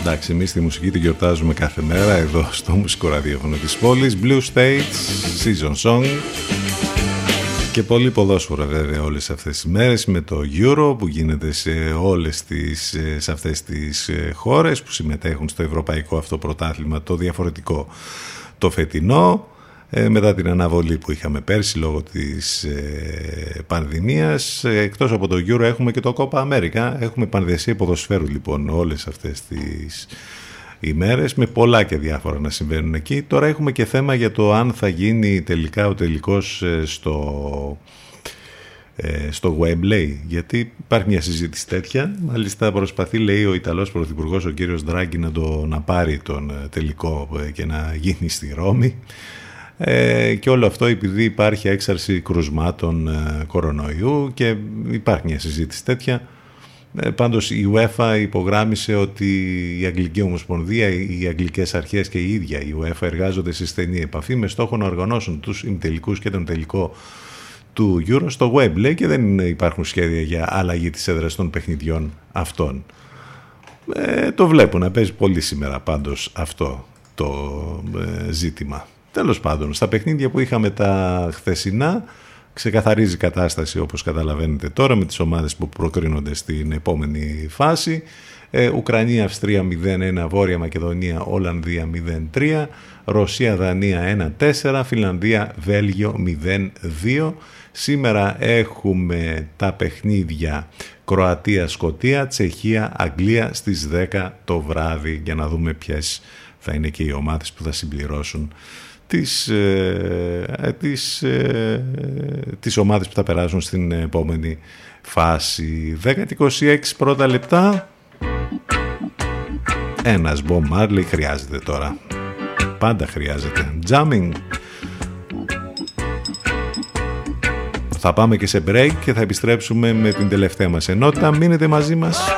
Εντάξει, εμείς τη μουσική τη γιορτάζουμε κάθε μέρα εδώ στο μουσικό ραδιόφωνο της πόλης. Blue States, Season Song. Και πολύ ποδόσφαιρο βέβαια όλες αυτές τις μέρες με το Euro που γίνεται σε όλες τις, σε αυτές τις ε, χώρες που συμμετέχουν στο ευρωπαϊκό αυτό πρωτάθλημα το διαφορετικό το φετινό ε, μετά την αναβολή που είχαμε πέρσι λόγω της ε, πανδημίας ε, εκτός από το Euro έχουμε και το Copa America. Έχουμε πανδεσία ποδοσφαίρου λοιπόν όλες αυτές τις ημέρες με πολλά και διάφορα να συμβαίνουν εκεί. Τώρα έχουμε και θέμα για το αν θα γίνει τελικά ο τελικός ε, στο ε, στο Wembley γιατί υπάρχει μια συζήτηση τέτοια. Μάλιστα προσπαθεί λέει ο Ιταλός Πρωθυπουργός ο κύριος Δράγκη να, το, να πάρει τον ε, τελικό ε, και να γίνει στη Ρώμη ε, και όλο αυτό επειδή υπάρχει έξαρση κρουσμάτων ε, κορονοϊού και υπάρχει μια συζήτηση τέτοια ε, πάντως η UEFA υπογράμμισε ότι η Αγγλική Ομοσπονδία, οι Αγγλικές Αρχές και η ίδια η UEFA εργάζονται σε στενή επαφή με στόχο να οργανώσουν τους ημιτελικούς και τον τελικό του Euro στο Wembley και δεν υπάρχουν σχέδια για αλλαγή της έδρας των παιχνιδιών αυτών. Ε, το βλέπω να παίζει πολύ σήμερα πάντως αυτό το ε, ζήτημα. Τέλος πάντων, στα παιχνίδια που είχαμε τα χθεσινά ξεκαθαρίζει η κατάσταση όπως καταλαβαίνετε τώρα με τις ομάδες που προκρίνονται στην επόμενη φάση. Ε, Ουκρανία, Αυστρία 0-1, Βόρεια Μακεδονία, Ολλανδία 0-3, Ρωσία, Δανία 1-4, Φιλανδία, Βέλγιο 0-2. Σήμερα έχουμε τα παιχνίδια Κροατία, Σκοτία, Τσεχία, Αγγλία στις 10 το βράδυ για να δούμε ποιες θα είναι και οι ομάδες που θα συμπληρώσουν τις, ε, τις, ε, τις ομάδες που θα περάσουν στην επόμενη φάση. 10-26 πρώτα λεπτά. Ένας Bob Marley χρειάζεται τώρα. Πάντα χρειάζεται. Jamming. Θα πάμε και σε break και θα επιστρέψουμε με την τελευταία μας ενότητα. Μείνετε μαζί μας.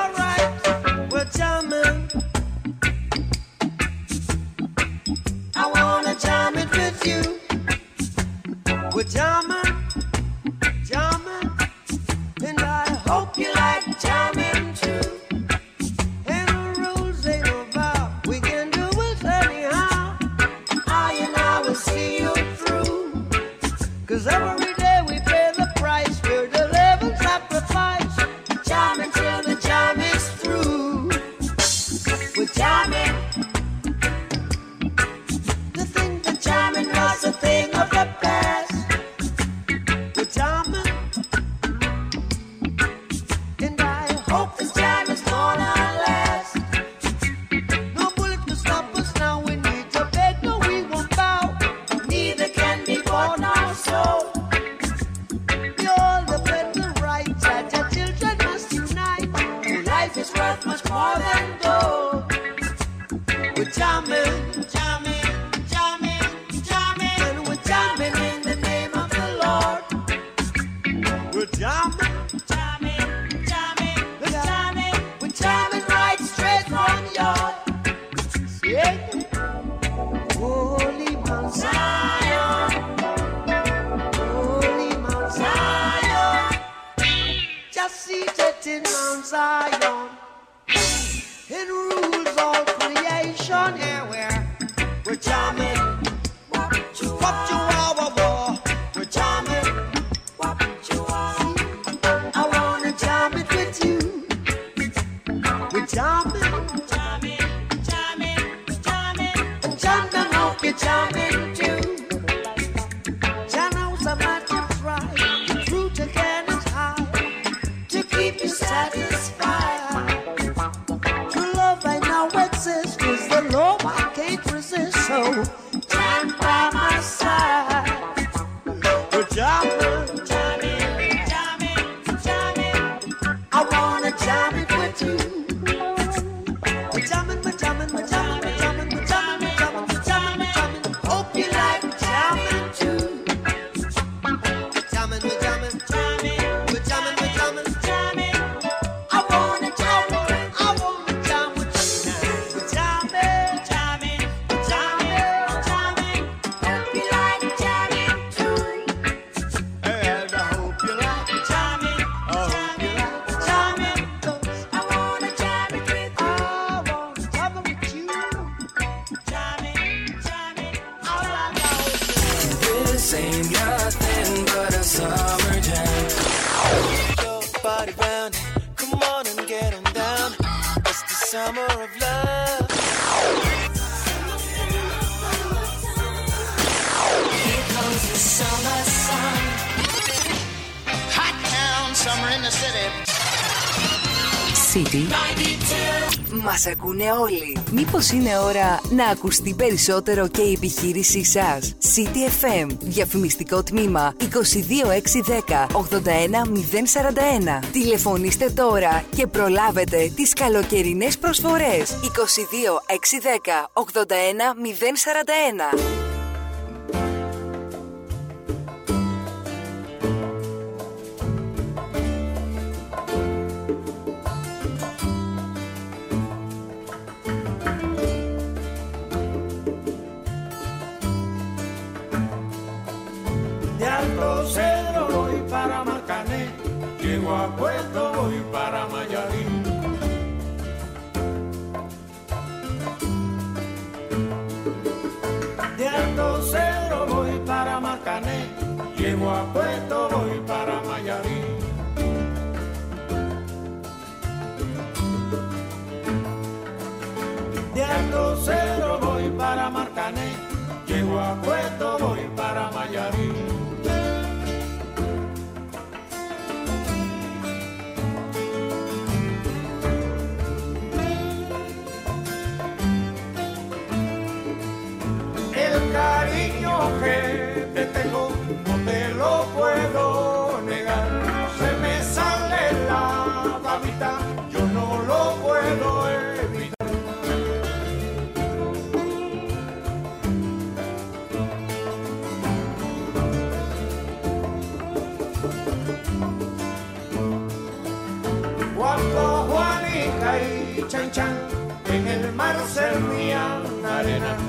ακούνε. Μήπως είναι ώρα να ακουστεί περισσότερο και η επιχείρησή σας; City FM, διαφημιστικό τμήμα 22610 81041. Τηλεφωνήστε τώρα και προλάβετε τις καλοκαιρινές προσφορές 22610 81041. que te tengo, no te lo puedo negar. Se me sale la babita, yo no lo puedo evitar. Cuando Juanica y Chan Chan en el mar se servían arena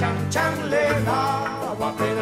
chẳng chẳng lẽ là và phải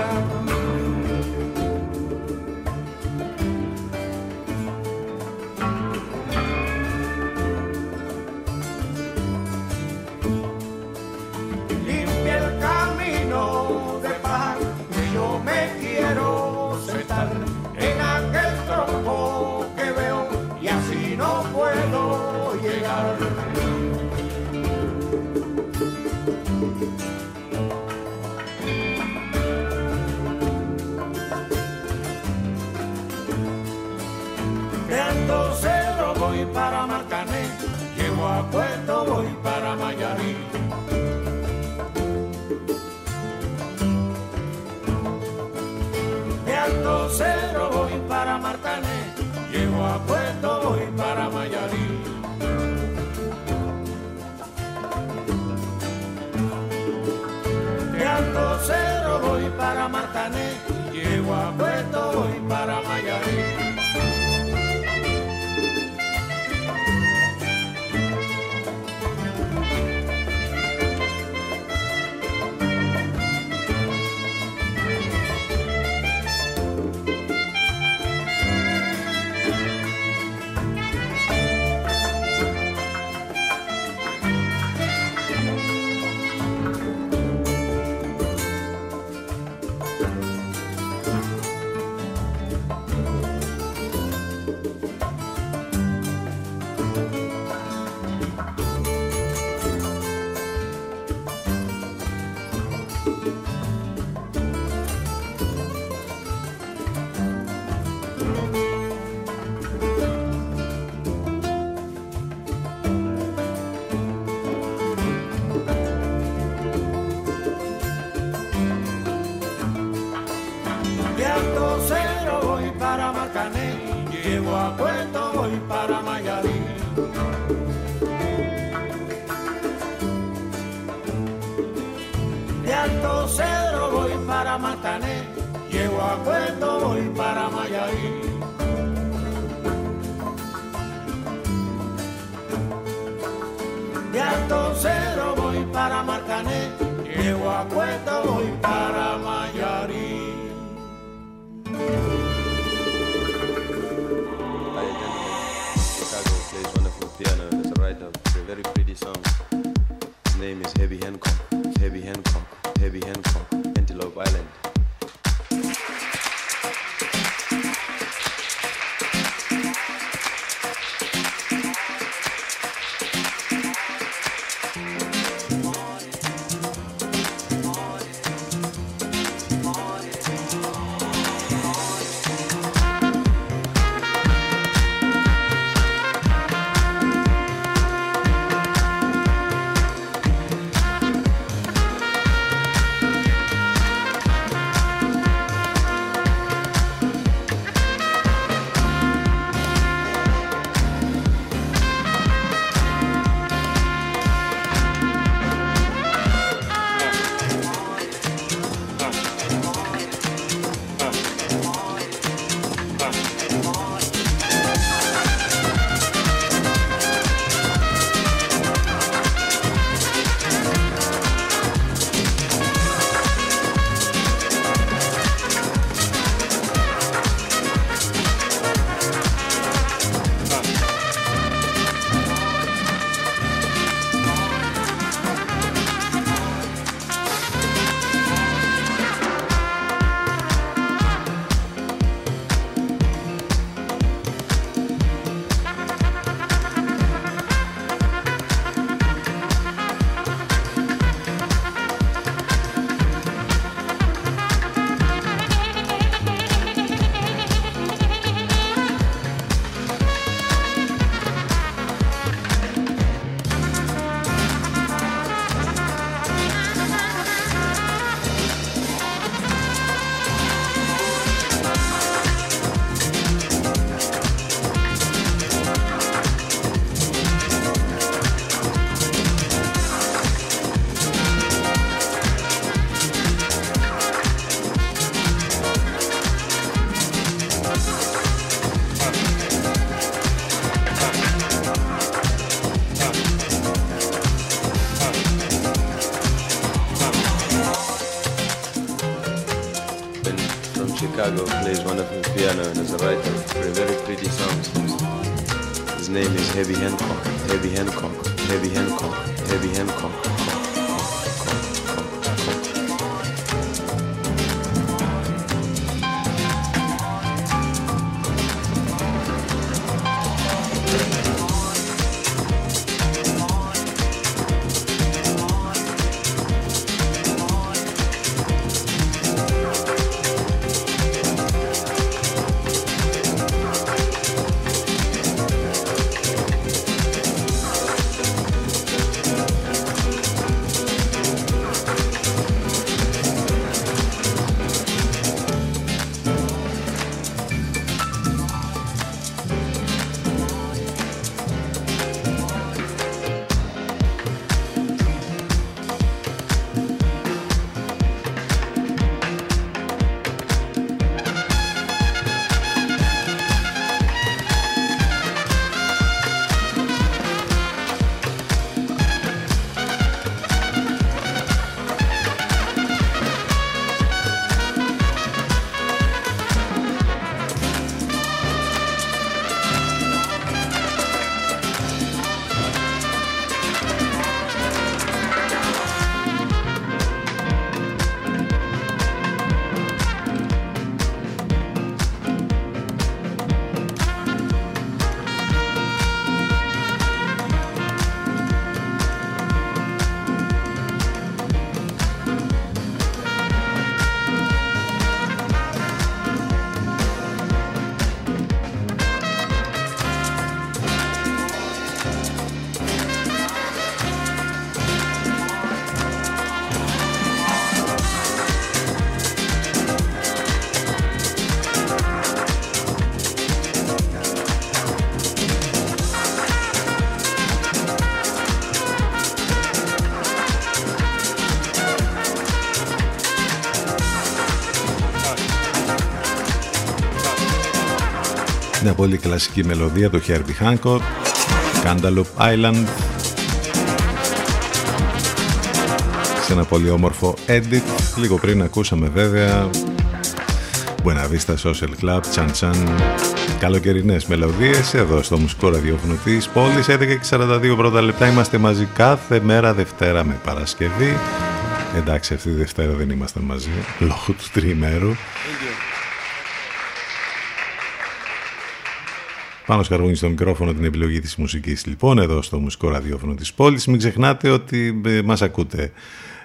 crucero voy para Martané, llego a Puerto, voy para Mayarí. the writer for a very pretty song. His name is Heavy Hancock. Heavy Hancock. Πολύ κλασική μελωδία του Herbie Hancock, Cantaloupe Island, σε ένα πολύ όμορφο edit. Λίγο πριν ακούσαμε βέβαια Buena Vista Social Club, Chan Chan, καλοκαιρινές μελωδίες εδώ στο μουσικό ραδιόφωνο της πόλης 11 και 42 πρώτα λεπτά. Είμαστε μαζί κάθε μέρα Δευτέρα με Παρασκευή. Εντάξει αυτή τη Δευτέρα δεν είμαστε μαζί λόγω του τριημέρου Πάνω σκαργούνι στο μικρόφωνο την επιλογή της μουσικής λοιπόν εδώ στο μουσικό ραδιόφωνο της πόλης μην ξεχνάτε ότι ε, μας ακούτε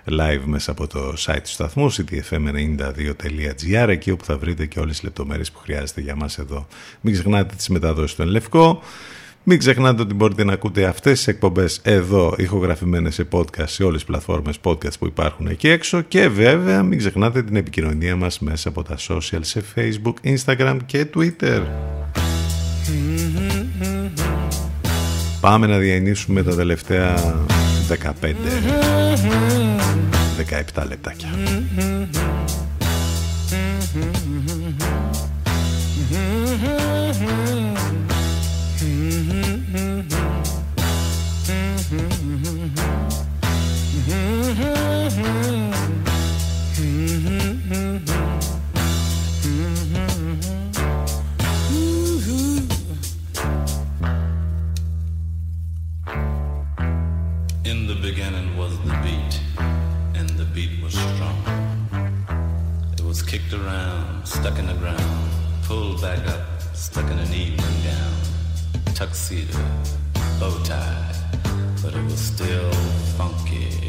live μέσα από το site του σταθμού ctfm92.gr εκεί όπου θα βρείτε και όλες τις λεπτομέρειες που χρειάζεται για μας εδώ. Μην ξεχνάτε τις μεταδόσεις του Ενλευκό. Μην ξεχνάτε ότι μπορείτε να ακούτε αυτές τις εκπομπές εδώ ηχογραφημένες σε podcast σε όλες τις πλατφόρμες podcast που υπάρχουν εκεί έξω και βέβαια μην ξεχνάτε την επικοινωνία μας μέσα από τα social σε facebook, instagram και twitter. Πάμε να διανύσουμε τα τελευταία 15 17 λεπτάκια. Was kicked around, stuck in the ground, pulled back up, stuck in an evening gown, tuxedo, bow tie, but it was still funky.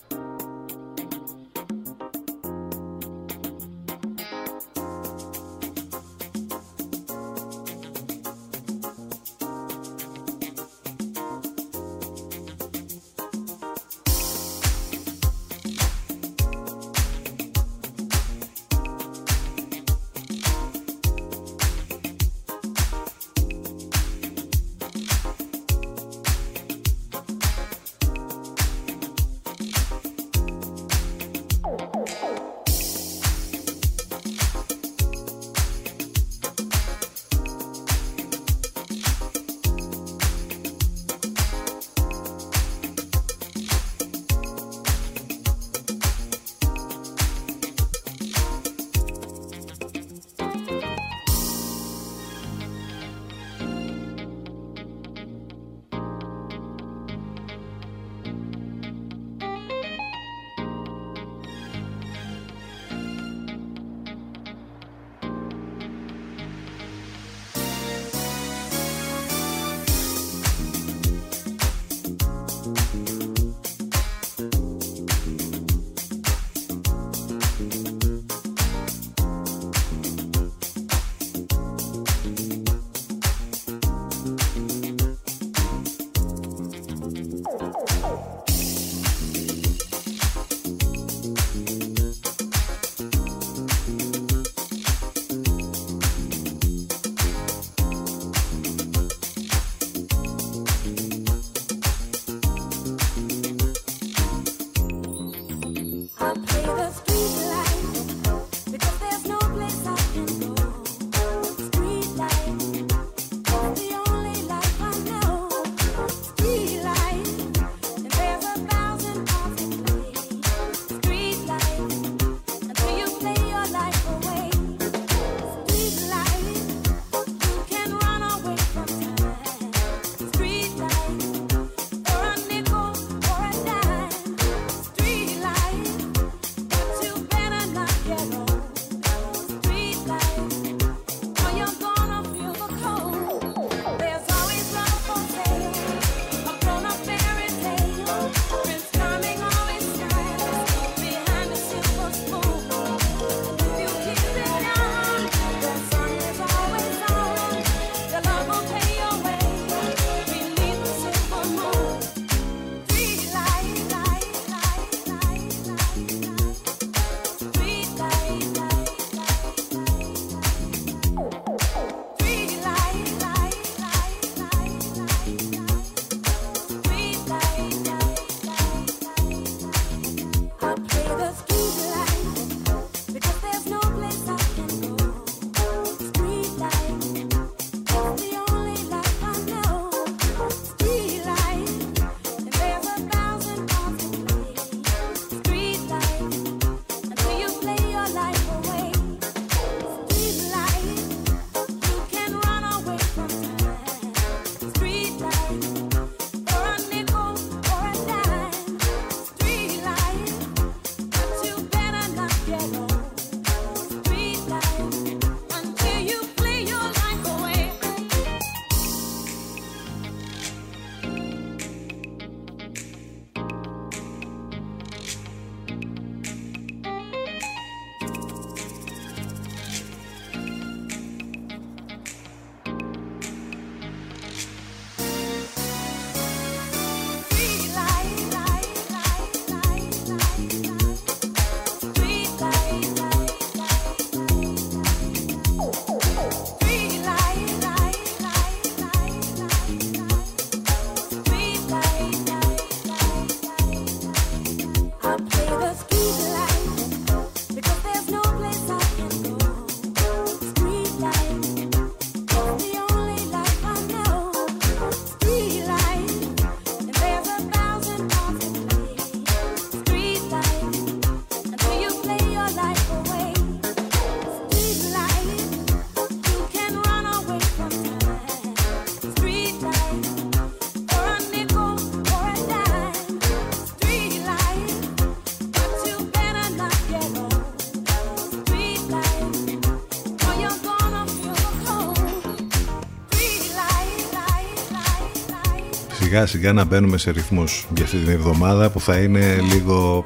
Σιγά σιγά να μπαίνουμε σε ρυθμούς για αυτή την εβδομάδα που θα είναι λίγο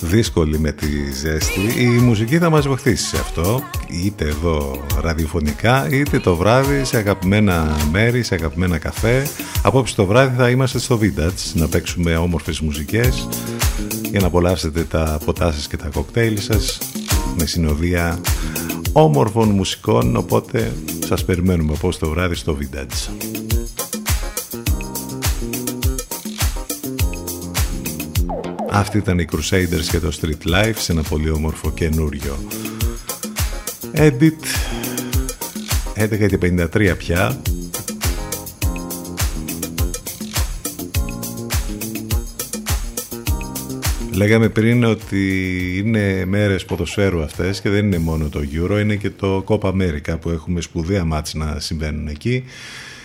δύσκολη με τη ζέστη. Η μουσική θα μας βοηθήσει σε αυτό, είτε εδώ ραδιοφωνικά, είτε το βράδυ σε αγαπημένα μέρη, σε αγαπημένα καφέ. Απόψε το βράδυ θα είμαστε στο Vintage να παίξουμε όμορφες μουσικές για να απολαύσετε τα ποτά σας και τα κοκτέιλ σας με συνοδεία όμορφων μουσικών, οπότε σας περιμένουμε από το βράδυ στο Vintage. Αυτή ήταν οι Crusaders και το Street Life σε ένα πολύ όμορφο καινούριο Edit 11 και 53 πια Λέγαμε πριν ότι είναι μέρες ποδοσφαίρου αυτές και δεν είναι μόνο το Euro, είναι και το Copa America που έχουμε σπουδαία μάτς να συμβαίνουν εκεί.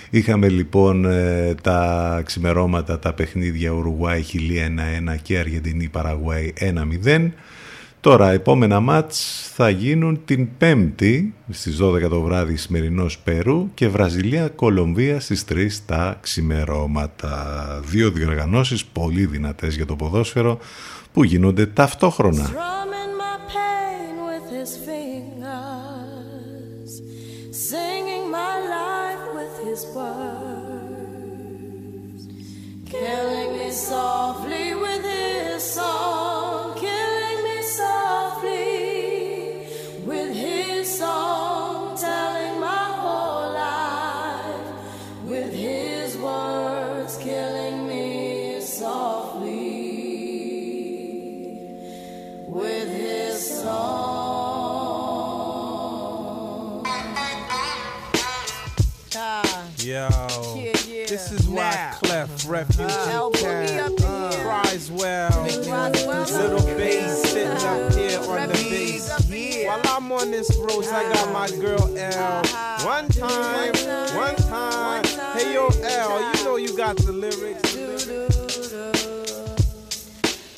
Είχαμε λοιπόν ε, τα ξημερώματα, τα παιχνίδια Ουρουγουάη, Χιλή 1-1 και Αργεντινή Παραγουάη 1-0. Τώρα, επόμενα μάτς θα γίνουν την Πέμπτη στις 12 το βράδυ σημερινός Περού και Βραζιλία Κολομβία στις 3 τα ξημερώματα. Δύο διοργανώσεις πολύ δυνατές για το ποδόσφαιρο που γίνονται ταυτόχρονα. His words, killing me softly Clef Refugee Al, put me Cat up uh, in here. cries well. Little bass sitting up here on the bass. While I'm on this road, I got my uh-huh. girl L. Uh-huh. One time, one time. Hey yo, L, you know you got the lyrics.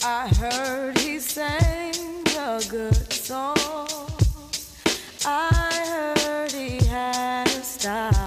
I heard he sang a good song. I heard he had a style.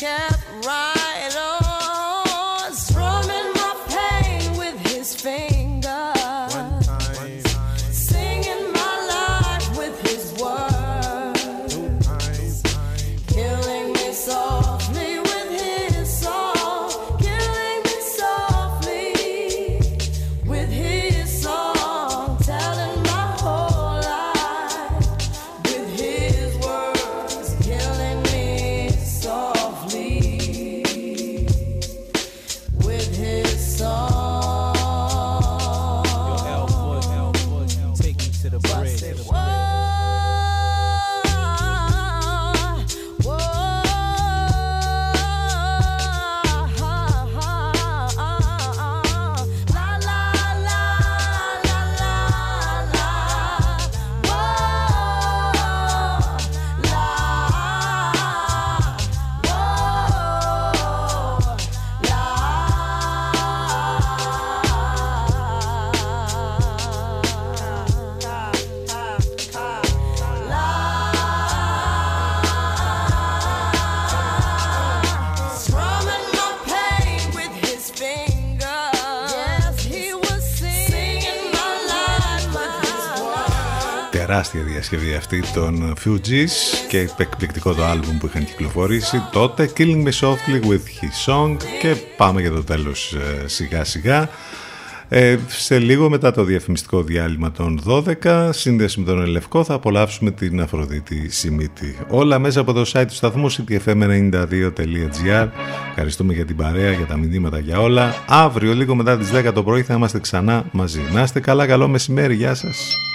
Yeah. Διασκευή αυτή των Fugees και εκπληκτικό το άλμπουμ που είχαν κυκλοφορήσει τότε Killing Me Softly with His Song και πάμε για το τέλος ε, σιγά σιγά. Ε, σε λίγο μετά το διαφημιστικό διάλειμμα των 12 σύνδεση με τον Ελευκό θα απολαύσουμε την Αφροδίτη Σιμίτη. Όλα μέσα από το site του σταθμού ctfm92.gr ευχαριστούμε για την παρέα, για τα μηνύματα για όλα. Αύριο λίγο μετά τις 10 το πρωί θα είμαστε ξανά μαζί. Να είστε καλά, καλό μεσημέρι, γεια σας